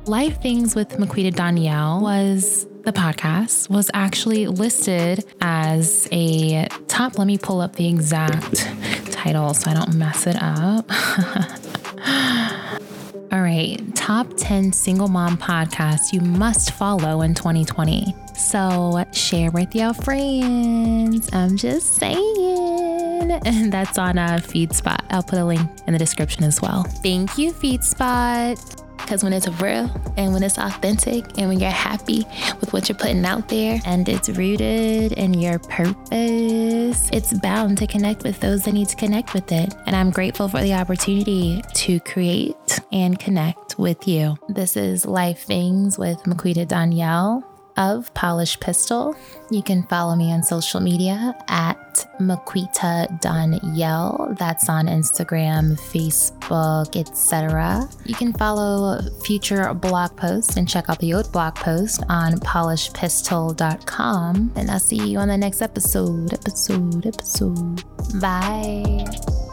Life Things with Maquita Donyel was the podcast was actually listed as a top. Let me pull up the exact title so I don't mess it up. All right, top 10 single mom podcasts you must follow in 2020. So share with your friends. I'm just saying. And that's on a uh, FeedSpot. I'll put a link in the description as well. Thank you, FeedSpot. Because when it's real and when it's authentic and when you're happy with what you're putting out there and it's rooted in your purpose, it's bound to connect with those that need to connect with it. And I'm grateful for the opportunity to create and connect with you. This is Life Things with Maquita Donyel of Polish Pistol. You can follow me on social media at Maquita Donyel. That's on Instagram, Facebook, etc. You can follow future blog posts and check out the old blog post on polishpistol.com. And I'll see you on the next episode. Episode, episode. Bye.